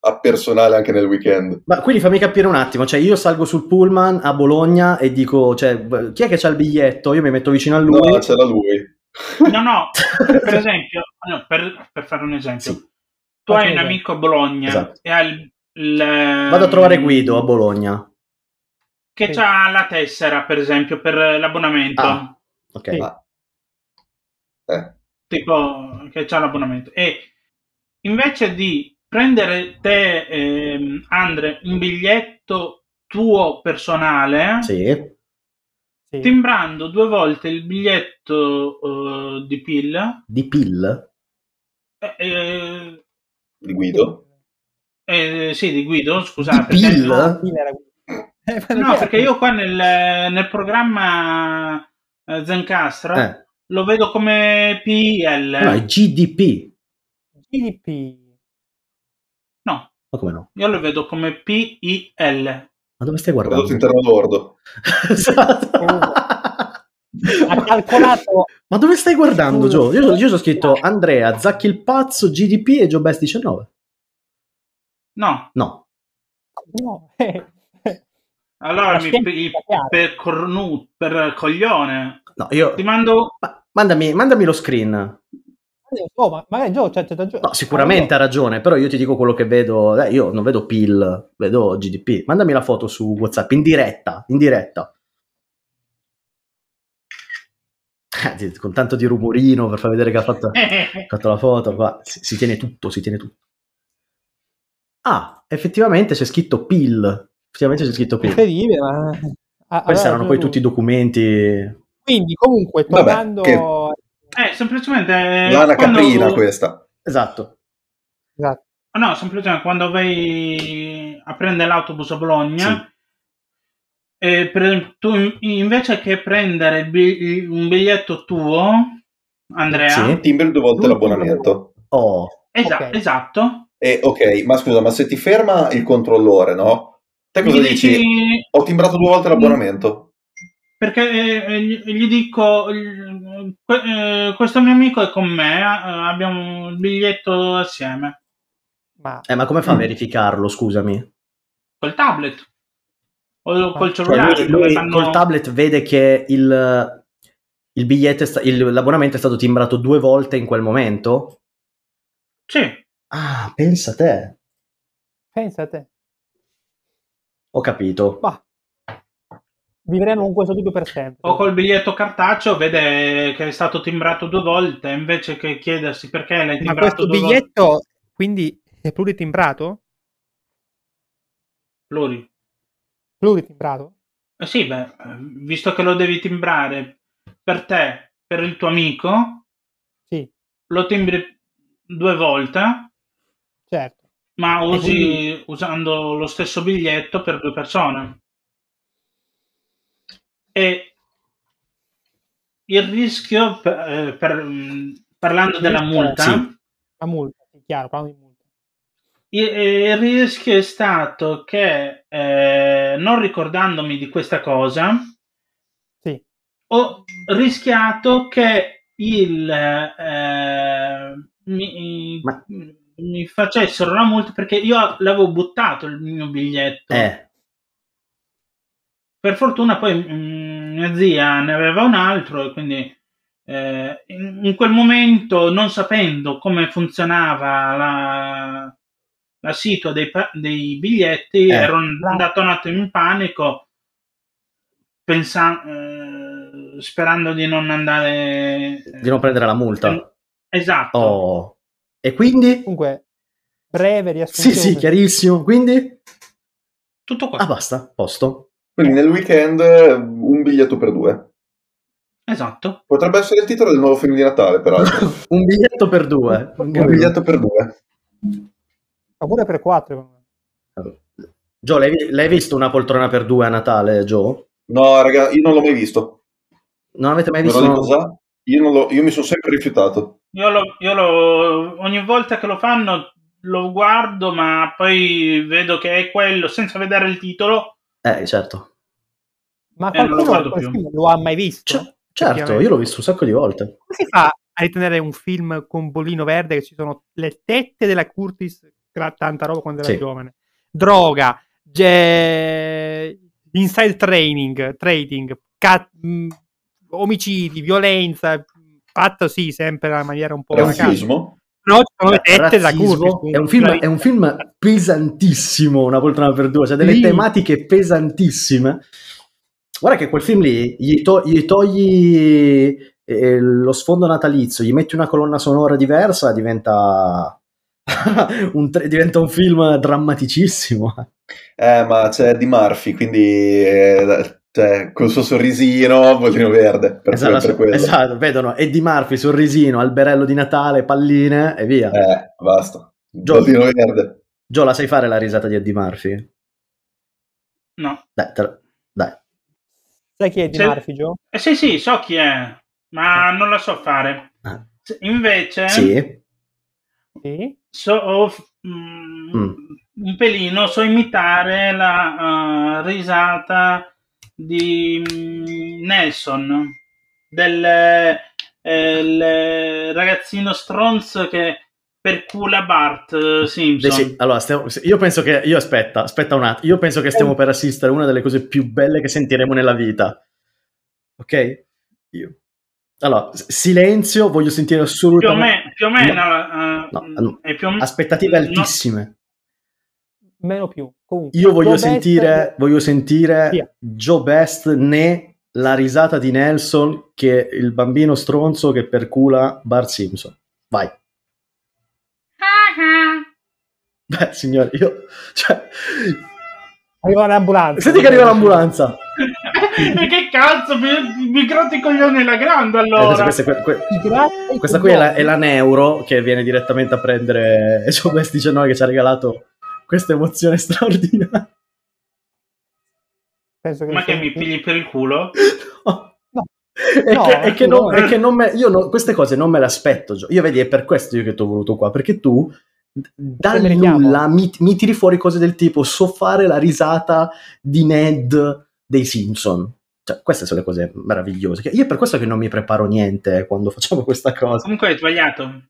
a personale anche nel weekend. Ma quindi fammi capire un attimo, cioè io salgo sul pullman a Bologna e dico, cioè, chi è che c'ha il biglietto? Io mi metto vicino a lui. No, c'era lui. No, no, per esempio, no, per, per fare un esempio, Sì. Tu hai un amico a Bologna Esatto. e hai il, il- Vado a trovare Guido a Bologna. che Sì. ha la tessera, per esempio, per l'abbonamento. Ah. Ok. Sì. Ah. Eh, tipo che c'ha l'abbonamento e invece di prendere te ehm, Andre un biglietto tuo personale Sì. Sì. timbrando due volte il biglietto eh, di PIL Di pill? eh, eh, di Guido. eh, sì di Guido scusate Di PIL? Ah, Eh, ma no chi perché io qua nel, nel programma eh, Zencastra Eh. lo vedo come PIL No, è GDP. GDP. no Ma come no? io lo vedo come PIL Ma dove stai Prodotto guardando? interno lordo. Esatto. Ha calcolato Ma dove stai guardando, Gio? Io, io ho scritto Andrea, Zacchi il pazzo, GDP e Joe Best 19. no No. no, Allora mi chiara. per, cornu- per coglione. No, io... Ti mando. Ma- mandami, mandami lo screen. oh, ma magari Gio c'è ragione. No, sicuramente ha ragione, però io ti dico quello che vedo. Eh, io non vedo PIL, vedo GDP. Mandami la foto su WhatsApp in diretta, in diretta. Eh, Con tanto di rumorino per far vedere che ha fatto, ha fatto la foto. Qua. Si, si tiene tutto, si tiene tutto. Ah, effettivamente c'è scritto PIL. Effettivamente c'è scritto PIL. Incredibile, ma... Ah, Questi allora, erano poi tu- tutti i documenti. Quindi, comunque, Vabbè, tornando... Eh, semplicemente. Lana quando- caprina questa. Esatto. Esatto. No, semplicemente quando vai a prendere l'autobus a Bologna. E per tu in- invece che prendere bi- un biglietto tuo, Andrea, Sì. Timber due volte l'abbonamento. Oh, esa- Ok. esatto, E ok, ma scusa, ma se ti ferma il controllore, no? Te cosa gli dici? dici- Ho timbrato due volte l'abbonamento. perché eh, gli, gli dico, eh, que- eh, questo mio amico è con me, eh, abbiamo il biglietto assieme, Ma eh, ma come fa a Mm. verificarlo? Scusami. col tablet o col cellulare. Cioè, lui, lui fanno... col tablet vede che il, il biglietto, sta, il, l'abbonamento è stato timbrato due volte in quel momento? Sì. Ah, pensa a te. Pensa a te. Ho capito. Bah. Vivremo con questo dubbio per sempre. O col biglietto cartaceo vede che è stato timbrato due volte, invece che chiedersi perché l'hai timbrato Ma questo biglietto, volte. quindi, è pluritimbrato? Pluri. Pluritimbrato? Eh sì, beh, visto che lo devi timbrare per te, per il tuo amico, sì. lo timbri due volte. Certo. Ma usi quindi... usando lo stesso biglietto per due persone. E il rischio, per, eh, per, parlando della multa, la multa, sì, chiaro, parlo di multa. Il, il, rischio è stato che, eh, non ricordandomi di questa cosa, sì. ho rischiato che il eh, mi, Ma mi facessero la multa perché io l'avevo buttato il mio biglietto. Eh. Per fortuna poi mh, mm, mia zia ne aveva un altro e quindi eh, in, in, quel momento, non sapendo come funzionava la, la situa dei, dei biglietti, eh. ero andato un attimo in panico pensando, eh, sperando di non andare... Di non prendere la multa. Esatto. Oh. E quindi? Comunque, breve riassunto. Sì, sì, chiarissimo. Quindi? Tutto qua. Ah, basta, posto. Quindi nel weekend un biglietto per due. Esatto. Potrebbe essere il titolo del nuovo film di Natale, peraltro. un biglietto per due. un biglietto per due. Ma pure per quattro. Gio, l'hai, l'hai, visto una poltrona per due a Natale, Gio? No, raga, io non l'ho mai visto. Non avete mai visto? Io, non lo, io mi sono sempre rifiutato. Io, lo, io lo, ogni volta che lo fanno lo guardo, ma poi vedo che è quello senza vedere il titolo. Eh, certo. Ma qualcuno lo, lo, ha mai visto? C- certo, io l'ho visto un sacco di volte. Come si fa a ritenere un film con Bolino Verde che ci sono le tette della Curtis, tanta roba quando era sì. giovane, droga, ge... inside training, trading, cat... mh, omicidi, violenza, fatto sì, sempre in maniera un po'... Razzismo? No, ci sono le tette da curvi. È un, film, è un film pesantissimo, Una poltrona per due, cioè delle sì. tematiche pesantissime. Guarda che quel film lì gli, to- gli togli eh, lo sfondo natalizio, gli metti una colonna sonora diversa, diventa un, diventa un film drammaticissimo. Eh, ma c'è Eddie Murphy, quindi eh, cioè, col suo sorrisino, bollino verde. Per esatto, per esatto, vedono Eddie Murphy, sorrisino, alberello di Natale, palline e via. Eh, basta. Gio, bollino verde. Gio, la sai fare la risata di Eddie Murphy? No. Dai, te... Dai. Sai chi è Eddie Murphy, Gio? Eh, sì, sì, so chi è, ma non la so fare. Ah. Invece... Sì. Sì. So, mm, mm. un pelino, so imitare la uh, risata di mm, Nelson, del eh, ragazzino stronzo che percula Bart eh, Simpson. Sì, allora, stiamo, io penso che, io aspetta, aspetta un attimo, io penso che stiamo per assistere a una delle cose più belle che sentiremo nella vita. Ok? Io. Allora, silenzio, voglio sentire assolutamente... Più o, me, più o meno... No, no, più o me... Aspettative altissime meno più. Comunque, Io voglio sentire, Best... voglio sentire yeah. Joe Best né la risata di Nelson che il bambino stronzo che percula Bart Simpson. Vai. Beh, signore, io... Cioè... Arriva l'ambulanza. Senti che arriva l'ambulanza. E che cazzo, mi, mi grotti i coglioni alla grande allora. Eh, questa, que, que, questa qui è la, è la, Neuro che viene direttamente a prendere Joe Best 19 che ci ha regalato questa emozione straordinaria. Penso che Ma che mi pigli per il culo? no. È, no, che, è, che non, è che non me, io no, queste cose non me le aspetto. Io vedi, è per questo io che ti ho voluto qua, perché tu dal nulla mi, mi, tiri fuori cose del tipo so fare la risata di Ned dei Simpson. Cioè, queste sono le cose meravigliose. Io è per questo che non mi preparo niente quando facciamo questa cosa. Comunque hai sbagliato.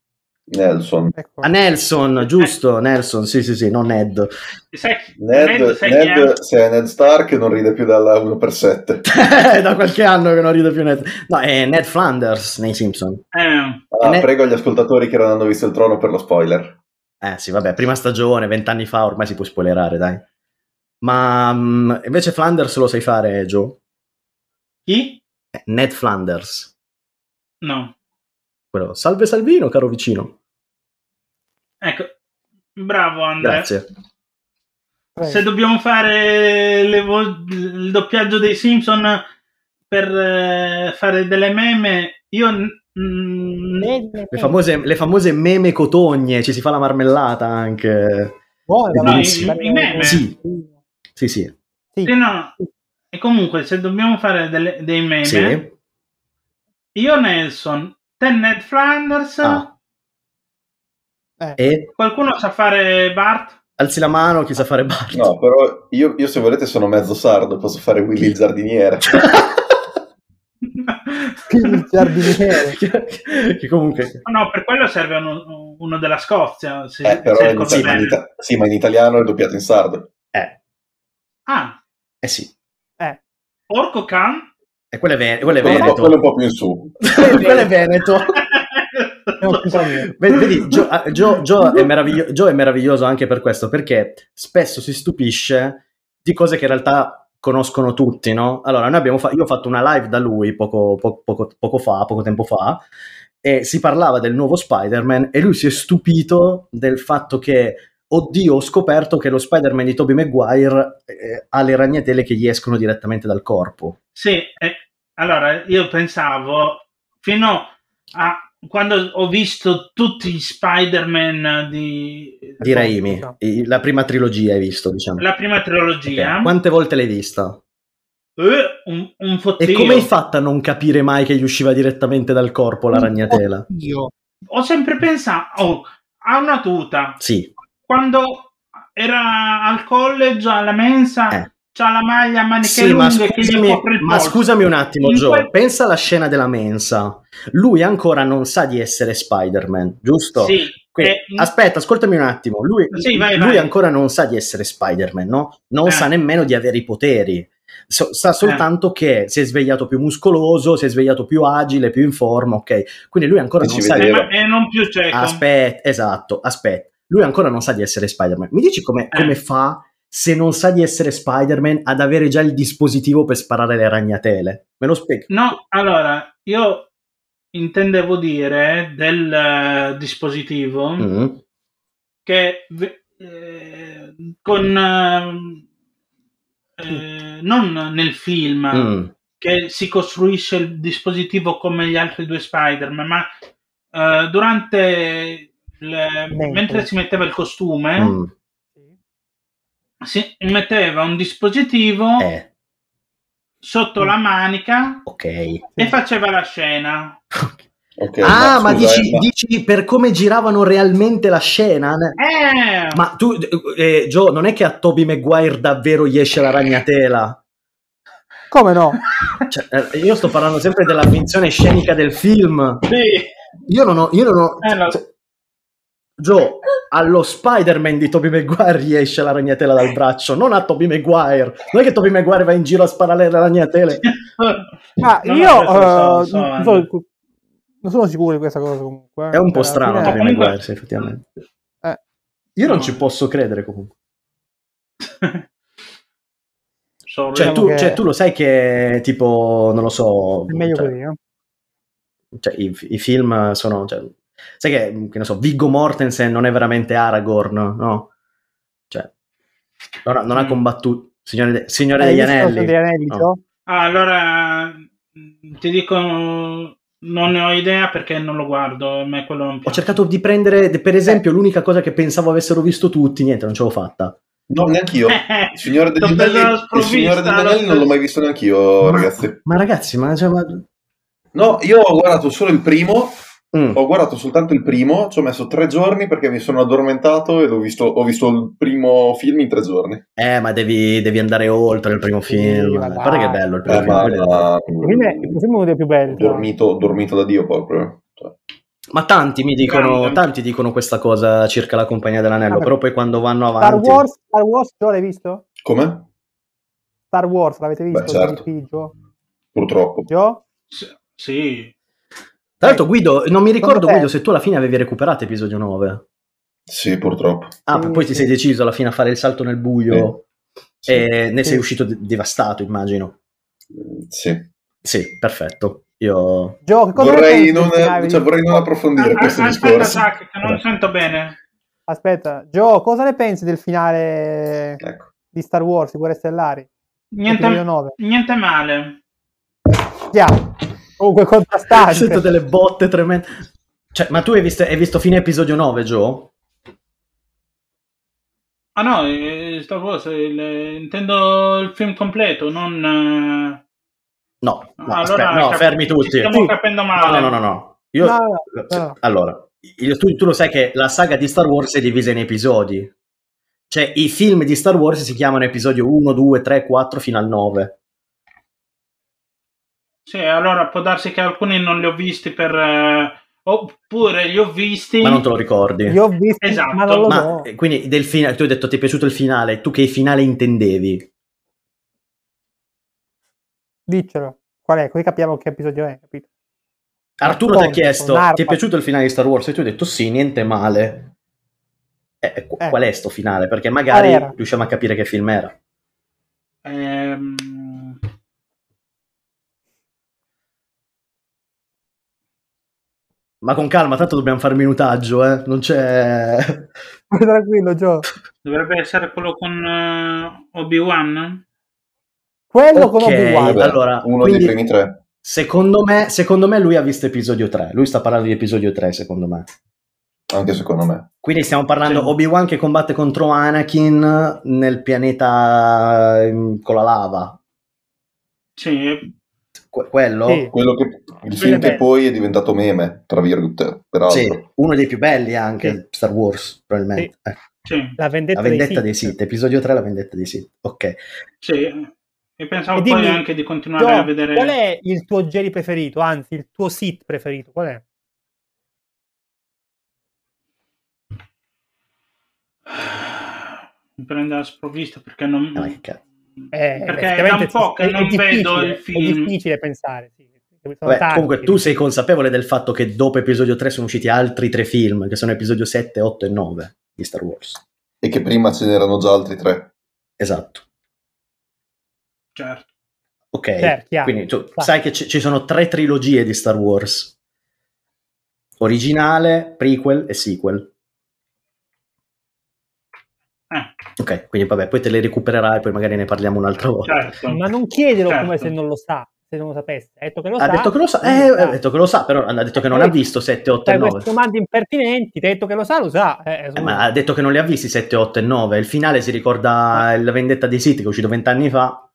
Nelson. Ecco. A Nelson, giusto, Nelson, sì sì sì, non Ned. Sai, Ned, Ned, Ned se è Ned Stark non ride più dalla 1x7. da qualche anno che non ride più Ned. No, è Ned Flanders nei Simpson. Eh. Ah, Ned... Prego gli ascoltatori che non hanno visto il trono per lo spoiler. Eh sì, vabbè, prima stagione, vent'anni fa, ormai si può spoilerare, dai. Ma um, invece Flanders lo sai fare, Joe? Chi? Eh, Ned Flanders. No. Quello, salve Salvino, caro vicino. Ecco, bravo Andrea. Grazie. Se dobbiamo fare vo- il doppiaggio dei Simpson per eh, fare delle meme, io... Mm, le, famose, le famose meme cotogne, ci si fa la marmellata anche. Buona, no, i, i meme? Sì, sì, sì. sì. no. E comunque, se dobbiamo fare delle, dei meme, sì. io Nelson, te Ned Flanders, ah. Eh. E? Qualcuno sa fare Bart? Alzi la mano chi sa fare Bart. No, però io, io se volete sono mezzo sardo, posso fare Willy il giardiniere. il giardiniere. che comunque... No, per quello serve uno, uno della Scozia. Se, eh, però se in, sì, in ita- sì, ma in italiano è doppiato in sardo. Eh. Ah. Eh sì. Eh. Orco Can? E quello è, Ven- quello è Veneto. Quello è un po' più in su. quello è Veneto. Vedi, Joe, Joe, Joe, è meraviglio- Joe, è meraviglioso anche per questo, perché spesso si stupisce di cose che in realtà conoscono tutti, no? Allora, noi abbiamo fa- io ho fatto una live da lui poco, po- poco, poco fa, poco tempo fa, e si parlava del nuovo Spider-Man e lui si è stupito del fatto che oddio, ho scoperto che lo Spider-Man di Tobey Maguire eh, ha le ragnatele che gli escono direttamente dal corpo. Sì, eh, allora io pensavo fino a quando ho visto tutti gli Spider-Man di... Di Raimi, la prima trilogia hai visto, diciamo. La prima trilogia. Okay. Quante volte l'hai vista? Eh, un, un E come hai fatto a non capire mai che gli usciva direttamente dal corpo la ragnatela? Io ho sempre pensato, oh, ha una tuta. Sì. Quando era al college, alla mensa... Eh c'ha la maglia a maniche sì, lunghe ma scusami, ma scusami un attimo Joe, quel... pensa alla scena della mensa lui ancora non sa di essere Spider-Man giusto? Sì Quindi, eh, aspetta ascoltami un attimo lui, sì, vai, lui vai. ancora non sa di essere Spider-Man no? non eh. sa nemmeno di avere i poteri so, sa soltanto eh. che si è svegliato più muscoloso si è svegliato più agile più in forma ok quindi lui ancora e non sa di... e non più cieco aspetta esatto aspetta lui ancora non sa di essere Spider-Man mi dici come, come fa se non sa di essere Spider-Man ad avere già il dispositivo per sparare le ragnatele? Me lo spieghi? No, allora, io intendevo dire del uh, dispositivo mm. che eh, con uh, eh, non nel film mm. che si costruisce il dispositivo come gli altri due Spider-Man, ma uh, durante le, mentre si metteva il costume mm si metteva un dispositivo eh. sotto la manica okay. e faceva la scena. Okay, ah, ma, scusa, dici, eh, dici, per come giravano realmente la scena? Eh. Ma tu, eh, Joe, non è che a Toby Maguire davvero gli esce la ragnatela? Come no? Cioè, eh, io sto parlando sempre della finzione scenica del film. Sì. Io non ho... Io non ho eh, no. cioè, Joe, allo Spider-Man di Tobey Maguire gli esce la ragnatela dal braccio, non a Tobey Maguire. Non è che Tobey Maguire va in giro a sparare le ragnatele. ah, no, io uh, so, non, so, non, sono sicuro di questa cosa comunque. È un po' strano Tobey comunque... Maguire, sì, effettivamente. Eh. Io non ci posso credere comunque. cioè, tu, che... cioè, tu, lo sai che tipo, non lo so... È meglio cioè, così, no? Cioè, i, i, film sono... Cioè, Sai che, che, ne so, Viggo Mortensen non è veramente Aragorn, no? Cioè, non, non ha mm. combattuto Signore, de, Signore degli Anelli. degli Anelli no. ah, allora, ti dico, non ne ho idea perché non lo guardo. Me quello non ho cercato di prendere, per esempio, l'unica cosa che pensavo avessero visto tutti, niente, non ce l'ho fatta. No, neanche io. Il Signore degli Anelli, il Signore degli Anelli non l'ho mai visto neanche io, ragazzi. Ma ragazzi, ma, cioè, ma... No, io ho guardato solo il primo Mm. Ho guardato soltanto il primo, ci ho messo tre giorni perché mi sono addormentato e visto, ho visto il primo film in tre giorni. Eh, ma devi, devi andare oltre il primo film. Sì, Guarda che è bello il primo eh, film. Ma, il primo è uno dei più belli. Dormito, dormito, da Dio proprio. Cioè. Ma tanti mi dicono, Grande. tanti dicono questa cosa circa la Compagnia dell'Anello, però poi quando vanno Star avanti... Wars, Star Wars, Gio, l'hai visto? Come? Star Wars, l'avete visto? Beh, certo. Purtroppo. Gio? S- Sì, Tra l'altro Guido, non mi ricordo Guido se tu alla fine avevi recuperato episodio 9. Sì, purtroppo. Ah, Sì, poi ti sei deciso alla fine a fare il salto nel buio Sì. e ne Sì. sei uscito de- devastato, immagino. Sì. Sì, perfetto. Io... Gio, ne Vorrei non, cioè, vorrei non approfondire Ah, questo aspetta, discorso. Zach, che non sento bene. Aspetta, Gio, cosa ne pensi del finale Ecco. di Star Wars, Guerre Stellari? Niente, Episodio 9. niente male. Chiaro. Comunque contrastante. Sento delle botte tremende. Cioè, ma tu hai visto, hai visto fine episodio 9, Joe? Ah no, eh, Star Wars, il- intendo il film completo, non... eh, No, no, allora aspetta, no, cap- fermi ci tutti. Stiamo Sì. capendo No, male. no, no, no, no. Io, No, no, no. Allora, io- tu, tu lo sai che la saga di Star Wars è divisa in episodi. Cioè, i film di Star Wars si chiamano episodio 1, 2, 3, 4 fino al 9. Sì, allora può darsi che alcuni non li ho visti per... eh, oppure li ho visti... Ma non te lo ricordi. Io ho visto, Esatto. ma non lo Ma so. eh, quindi del finale, tu hai detto ti è piaciuto il finale, tu che finale intendevi? Diccelo. Qual è? Così capiamo che episodio è, capito? Arturo ti ha chiesto, ti è piaciuto il finale di Star Wars? E tu hai detto sì, niente male. Eh, qu- Eh. Qual è sto finale? Perché magari riusciamo a capire che film era. Ehm, Ma con calma, tanto dobbiamo fare minutaggio, eh? Non c'è... Tranquillo, Gio. dovrebbe essere quello con eh, Obi-Wan? Quello con Ok. Obi-Wan. Vabbè, allora, uno quindi- dei primi tre. Secondo me, secondo me lui ha visto episodio 3. Lui sta parlando di episodio 3, secondo me. Anche secondo me. Quindi stiamo parlando Sì. Obi-Wan che combatte contro Anakin nel pianeta ehm, con la lava. Sì, Que- quello? Sì. Quello che, il film che poi è diventato meme, tra virgolette, peraltro. Sì, uno dei più belli anche, Sì. Star Wars, probabilmente. Eh, sì, La vendetta, la vendetta dei Sith. Episodio 3, la vendetta dei Sith. Ok. sì. E pensavo E poi dimmi, anche di continuare Gio, a vedere... qual è il tuo Jedi preferito? Anzi, il tuo Sith preferito? Qual è? Mi prende la sprovvista perché non... Ah, che. Eh, Perché è da un po' che è- è non vedo difficile, il È film. difficile pensare, sì. Vabbè, comunque tu sei consapevole del fatto che dopo episodio 3 sono usciti altri tre film, che sono episodio 7, 8 e 9 di Star Wars. E che prima ce n'erano già altri tre. Esatto. Certo. Ok, Certo, quindi tu Sa- sai che ci ci sono tre trilogie di Star Wars. Originale, prequel e sequel. Eh, Ok, quindi vabbè, poi te le recupererai, poi magari ne parliamo un'altra volta. certo. Ma non chiedelo Certo. come se non lo sa, se non lo sapesse. Ha detto che lo Ha sa. detto che lo sa, quindi eh, ha detto che lo sa, però ha detto che non ha visto 7, 8 e Fai 9. queste domande impertinenti, ti ha detto che lo sa, lo sa. Eh, Eh, ma ha detto che non li ha visti 7, 8 e 9. Il finale si ricorda la vendetta dei Sith che è uscito vent'anni fa.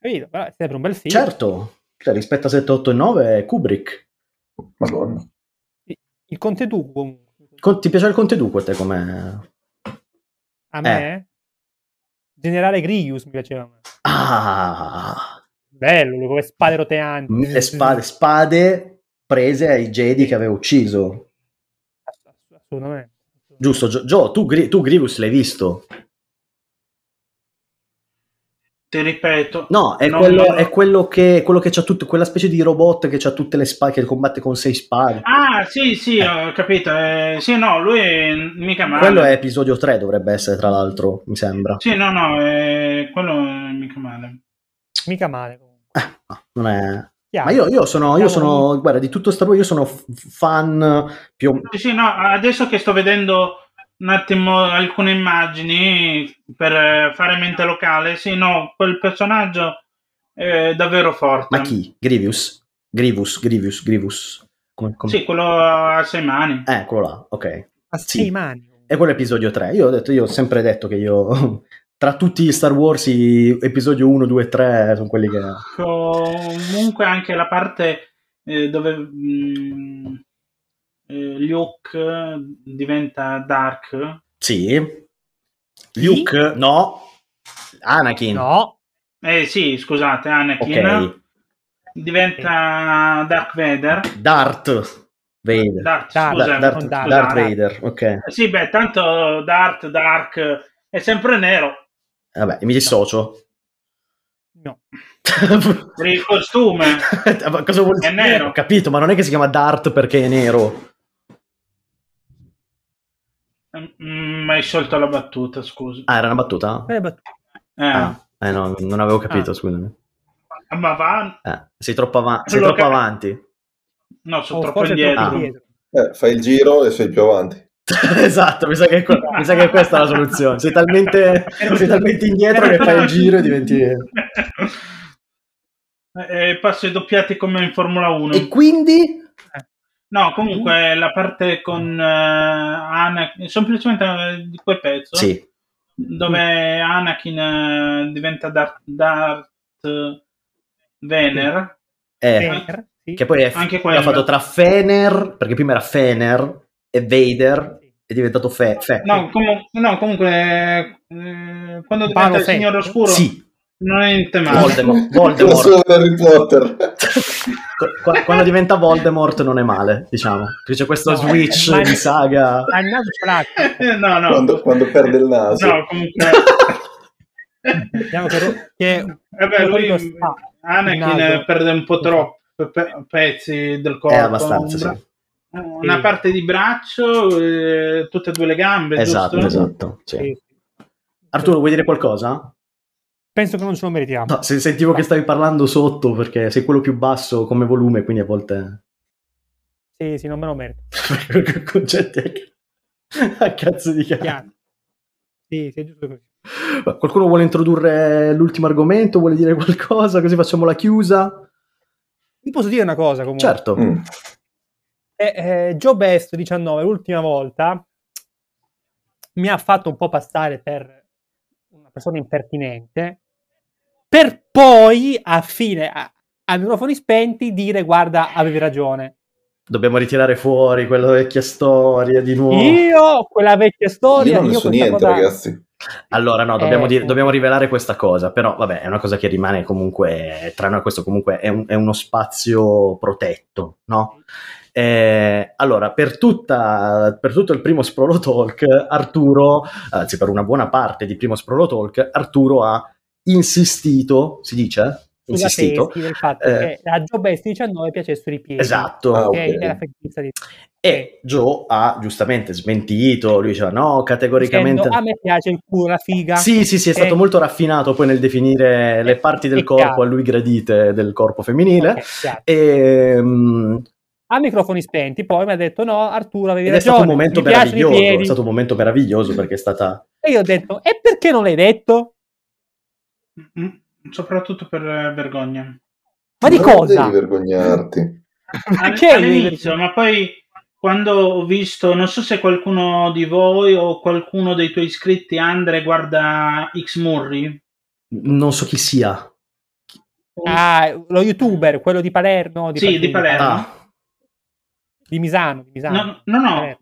capito? Però è sempre un bel film. Certo, cioè, rispetto a 7, 8 e 9 è Kubrick. Madonna. Il Conte tu comunque. Con- ti piace il Conte Duque a te come... A me? Generale Grievous mi piaceva. Ah, Bello, le spade roteanti. mille spade, spade prese ai Jedi che aveva ucciso. Ass- Assolutamente. Giusto, Gio, Gio, tu, Gri- tu Grievous l'hai visto? Ti ripeto. No, è quello, è quello che, quello che c'ha tutto, quella specie di robot che ha tutte le spade, che combatte con sei spade. Ah, sì, sì, ho capito. eh, sì, no, lui è mica male. Quello è episodio 3, dovrebbe essere, tra l'altro, mi sembra. Sì, no, no, eh, quello è mica male. Mica male. comunque. No, non è... Chiaro. Ma io, io sono, io sono, guarda, di tutto Star Wars, io sono f- fan più Sì, sì, no, adesso che sto vedendo un attimo alcune immagini per eh, fare mente locale, sì, no, quel personaggio è davvero forte. Ma chi? Grievous? Grievous, Grievous, Grievous. Come, come- Sì, quello a sei mani. Eh, quello là, ok. A sì. sei mani. E quello è episodio 3. Io ho detto, io ho sempre detto che io, tra tutti gli Star Wars, i- episodio 1, 2 e 3 sono quelli che... Comunque anche la parte eh, dove mm, eh, Luke diventa Dark. Sì. Luke, no. Anakin. No. Eh sì, scusate, Anakin Ok. diventa Dark Vader. Dart. Vader. Darth, scusa, Darth, non Darth, Darth. Vader, ok. Eh, Sì, beh, tanto Darth, Dark è sempre nero. Vabbè, mi dissocio. No. Per il costume. Cosa vuol È dire? nero. Ho capito, ma non è che si chiama Dart perché è nero. Mm, hai sciolto la battuta, scusa. Ah, era una battuta? È battuta. Eh, Ah, eh no, non avevo capito, Ah. scusami. Ma va... Eh, sei troppo, ava- sei troppo cap- avanti. No, sono O troppo indietro. troppo Ah. Eh, fai il giro e sei più avanti. esatto, mi sa, che, mi sa che questa è la soluzione. Sei talmente, sei talmente indietro che fai il giro e diventi... Eh, passo ai doppiati come in Formula 1. E quindi? No, comunque la parte con eh, Anakin, semplicemente eh, di quel pezzo Sì, dove Anakin eh, diventa Darth, Darth Vener. eh, sì. che poi è, Anche l'ha quello. fatto tra Fener, perché prima era Fener, e Vader, è diventato Fe. Fe. No, comu- no, comunque eh, quando diventa Paolo il Signore. Oscuro Sì, non è niente male. Voldemort. Voldemort. Harry Potter. Qu- Quando diventa Voldemort non è male, diciamo. Perché C'è questo No, switch ma- di saga. Ha il naso plastico. no, no. Quando, quando perde il naso. No, comunque... Diciamo che, che Eh beh, lui. Anakin perde un po' troppo pe- pezzi del corpo. È abbastanza, un bra- sì. Una Sì. parte di braccio, eh, tutte e due le gambe, Esatto, giusto? esatto. sì. sì. Arturo, vuoi dire qualcosa? Penso che non ce lo meritiamo. No, se sentivo che stavi parlando sotto perché sei quello più basso come volume, quindi a volte Sì, sì, non me lo merito. concetti a, a cazzo di cazzo. Chiaro. Sì, sì, è giusto così. Qualcuno vuole introdurre l'ultimo argomento? Vuole dire qualcosa? Così facciamo la chiusa? Vi posso dire una cosa comunque. Certo. Mm. Eh, eh, Joe Best 19 l'ultima volta mi ha fatto un po' passare per una persona impertinente per poi a fine a, a microfoni spenti dire guarda avevi ragione Dobbiamo ritirare fuori quella vecchia storia di nuovo. io quella vecchia storia Io non ne so niente, cosa- ragazzi. Allora, no, dobbiamo, Eh, dire- dobbiamo rivelare questa cosa, però vabbè, è una cosa che rimane comunque, tra noi questo comunque è, un- è uno spazio protetto, no? Eh, allora, per, tutta, per tutto il primo Sprolo Talk, Arturo, anzi per una buona parte di primo Sprolo Talk, Arturo ha insistito, si dice? sulla Insistito. tesi del fatto Eh. che a Joe Best 19 piacessero i piedi Esatto. Ah, ok? ok. Era fetichista di E Joe ha giustamente smentito, lui diceva no, categoricamente... dicendo, a me piace il culo, la figa Sì, sì, sì, è Ok? stato molto raffinato poi nel definire le parti del corpo a lui gradite del corpo femminile. Ok, chiaro. E, mm, a microfoni spenti, poi mi ha detto no, Arturo avevi ed è ragione, stato è stato un momento meraviglioso perché è stata... E io ho detto, e perché non l'hai detto? Soprattutto per eh, vergogna. Ma di Ma non cosa? devi vergognarti. Perché all'inizio, ma poi quando ho visto, non so se qualcuno di voi o qualcuno dei tuoi iscritti, Andre, guarda X Murray. Non so chi sia. Ah, lo youtuber, quello di Palermo, di, Sì, di Palermo. Ah, di Misano, di Misano. No, no, no, Palermo.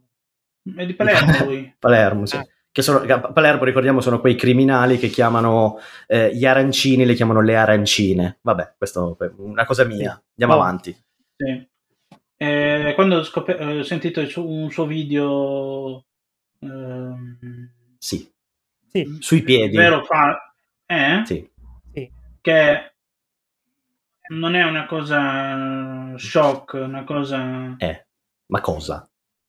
è di Palermo lui. Palermo, sì. Ah. Che sono, a Palermo, ricordiamo, sono quei criminali che chiamano eh, gli arancini, le chiamano le arancine. Vabbè, questo è una cosa mia. Andiamo Oh. avanti. Sì. Eh, quando ho, scop- eh, ho sentito un suo video ehm, Sì, Sì, sui piedi. vero fa eh? Sì. sì. che non è una cosa shock, una cosa Eh, ma cosa?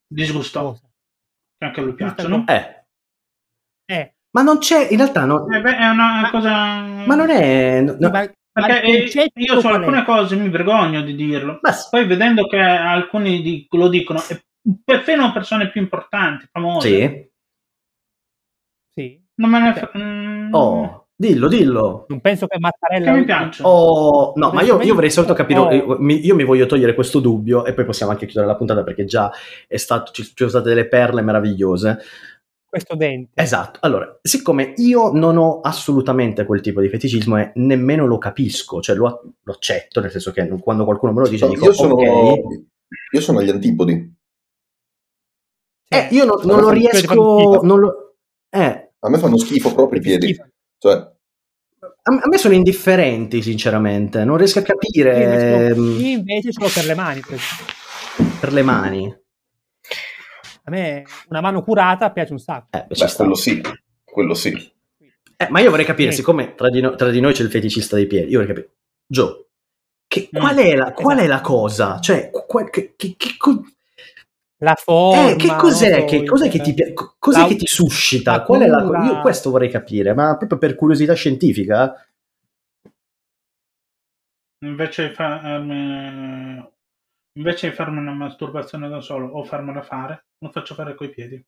disgustosa, che anche a lui piacciono. Eh, ma non c'è, in realtà, no- Eh beh, è una Ma- cosa... ma non è... no- ma- ma Perché io su qual è? alcune cose mi vergogno di dirlo. Beh, Poi vedendo che alcuni di- lo dicono, perfino persone più importanti, famose, sì. Sì. non me ne fa- mm, Oh, dillo, dillo. Non penso che Mattarella... che mi piacciono. Oh, no, ma io, io vorrei soltanto capire, Oh. io mi, io mi voglio togliere questo dubbio e poi possiamo anche chiudere la puntata perché già è stato, ci, ci sono state delle perle meravigliose. Questo dente. Esatto, allora, siccome io non ho assolutamente quel tipo di feticismo e nemmeno lo capisco, cioè lo, lo accetto, nel senso che quando qualcuno me lo dice No, dico io, sono, ok, io sono agli antipodi. eh, io non, non lo riesco, non lo, eh, A me fanno schifo proprio i piedi. Cioè, a, a me sono indifferenti sinceramente, non riesco a Io invece, capire... io ehm, invece ce l'ho per le mani. per per le mani. A me una mano curata piace un sacco. Eh, beh, sta. quello sì, quello sì. Eh, ma io vorrei capire, Sì. siccome tra di, no- tra di noi c'è il feticista dei piedi, io vorrei capire, Gio, che- Mm. qual, è la, qual è Esatto. la cosa? Cioè, qua- che, che- che co- La forma. eh, che cos'è, so, che, cos'è che ti, cos'è la- che ti suscita? la Qual è la io questo vorrei capire, ma proprio per curiosità scientifica? Invece di, farmi, invece di farmi una masturbazione da solo o farmela fare, lo faccio fare coi piedi.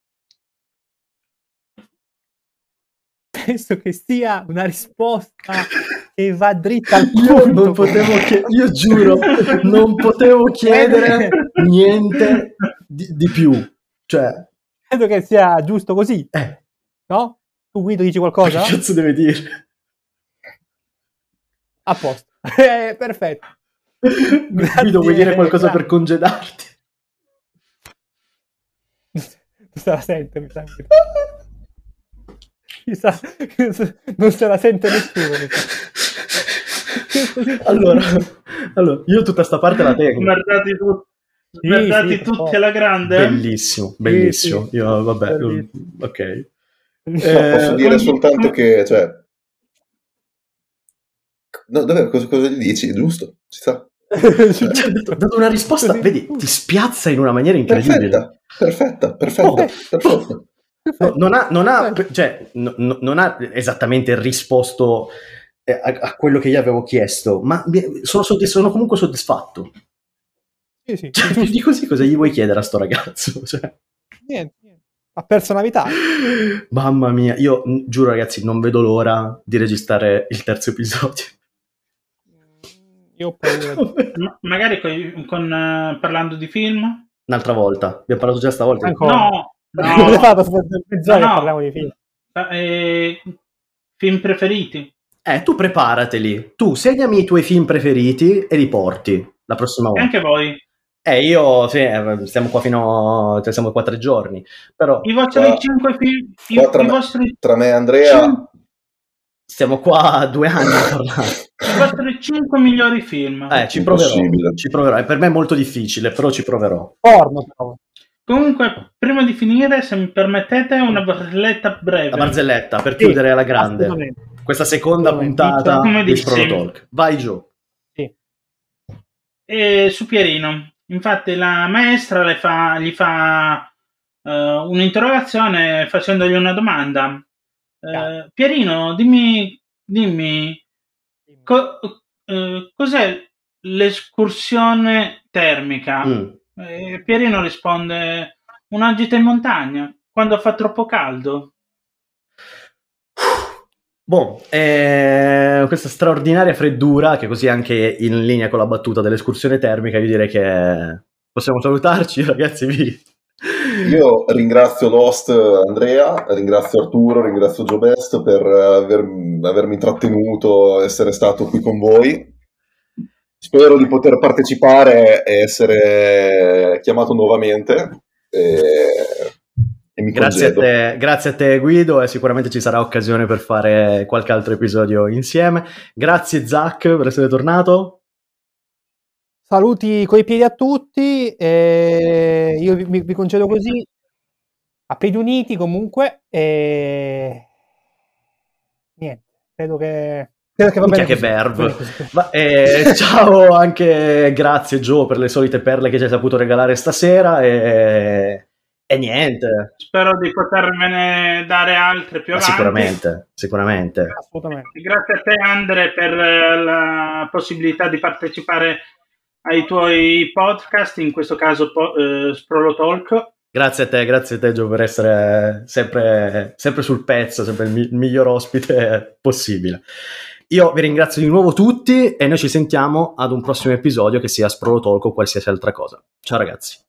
Penso che sia una risposta che va dritta al Io punto. non potevo chiedere, io giuro, non potevo chiedere niente di, di più. Cioè, Credo che sia giusto così, eh, no? Tu Guido dici cosa qualcosa? cazzo deve dire? A posto. Eh, perfetto. Guido, vuoi dire qualcosa per congedarti? Non se la sente, mi sa. Sa- non se la sente nessuno. mi sa. allora, allora, io tutta sta parte la tengo. Guardati, tu- Sì, guardati sì, tutti alla grande. Bellissimo, bellissimo. sì. Io, vabbè, Bellissimo. ok. Eh, posso dire ogni- soltanto che, cioè... No, davvero, cosa, cosa gli dici? Giusto, ci sta. Cioè, ho dato una risposta, Così. vedi, ti spiazza in una maniera incredibile. Perfetta, perfetta, perfetta, Oh. perfetta. No, non ha, non ha- Perfetto. cioè, no- no- non ha esattamente risposto eh, a, a quello che gli avevo chiesto, ma sono, soddisf- sono comunque soddisfatto. Sì, sì, Cioè, di così cosa gli vuoi chiedere a sto ragazzo? Cioè, Niente, niente. Ha personalità. mamma mia, io giuro ragazzi, non vedo l'ora di registrare il terzo episodio. Io ho paura. Ma- magari coi- con, eh, parlando di film. Un'altra volta, abbiamo parlato già stavolta. Ancora. No, Non no, fatto No, no. parliamo di film. eh, film preferiti. Eh, tu preparateli, tu segnami i tuoi film preferiti e li porti la prossima E volta. anche voi. Eh, io, sì, eh, stiamo qua fino, cioè, siamo qua tre giorni, però I vostri Qua- 5 film. I, tra i me- vostri, Tra me e Andrea... cin- stiamo qua due anni a parlare. i vostri 5 migliori film. Eh, ci proverò, ci proverò. E per me è molto difficile, però ci proverò. Porno, però. Comunque, prima di finire, se mi permettete, una barzelletta breve. La barzelletta, per Sì, chiudere alla grande. Questa seconda puntata Come di dici. Sprono Talk. Vai giù. Sì. E su Pierino. Infatti, la maestra le fa- gli fa eh, un'interrogazione facendogli una domanda. Eh. Pierino, dimmi, dimmi co- eh, cos'è l'escursione termica? Mm. E Pierino risponde: Una gita in montagna quando fa troppo caldo. Boh, eh, questa straordinaria freddura, che così anche in linea con la battuta dell'escursione termica, io direi che possiamo salutarci, ragazzi. Vi... Io ringrazio l'host Andrea, ringrazio Arturo, ringrazio Joe Best per aver- avermi intrattenuto, essere stato qui con voi. Spero di poter partecipare e essere chiamato nuovamente. E, Grazie a, te, grazie a te Guido e sicuramente ci sarà occasione per fare qualche altro episodio insieme. Grazie Zach per essere tornato. Saluti coi piedi a tutti. e io vi, vi concedo così. A piedi uniti comunque. E... Niente. Credo che... Credo che va bene che verve. Va- eh, ciao anche grazie Joe per le solite perle che ci hai saputo regalare stasera e, e niente, Spero di potervene dare altre più ma avanti. sicuramente, sicuramente. Assolutamente. Grazie a te, Andre, per eh, la possibilità di partecipare ai tuoi podcast, in questo caso eh, Sprolo Talk. Grazie a te, grazie a te Joe per essere sempre, sempre sul pezzo, sempre il, mi- il miglior ospite possibile. Io vi ringrazio di nuovo tutti e noi ci sentiamo ad un prossimo episodio che sia Sprolo Talk o qualsiasi altra cosa. Ciao ragazzi.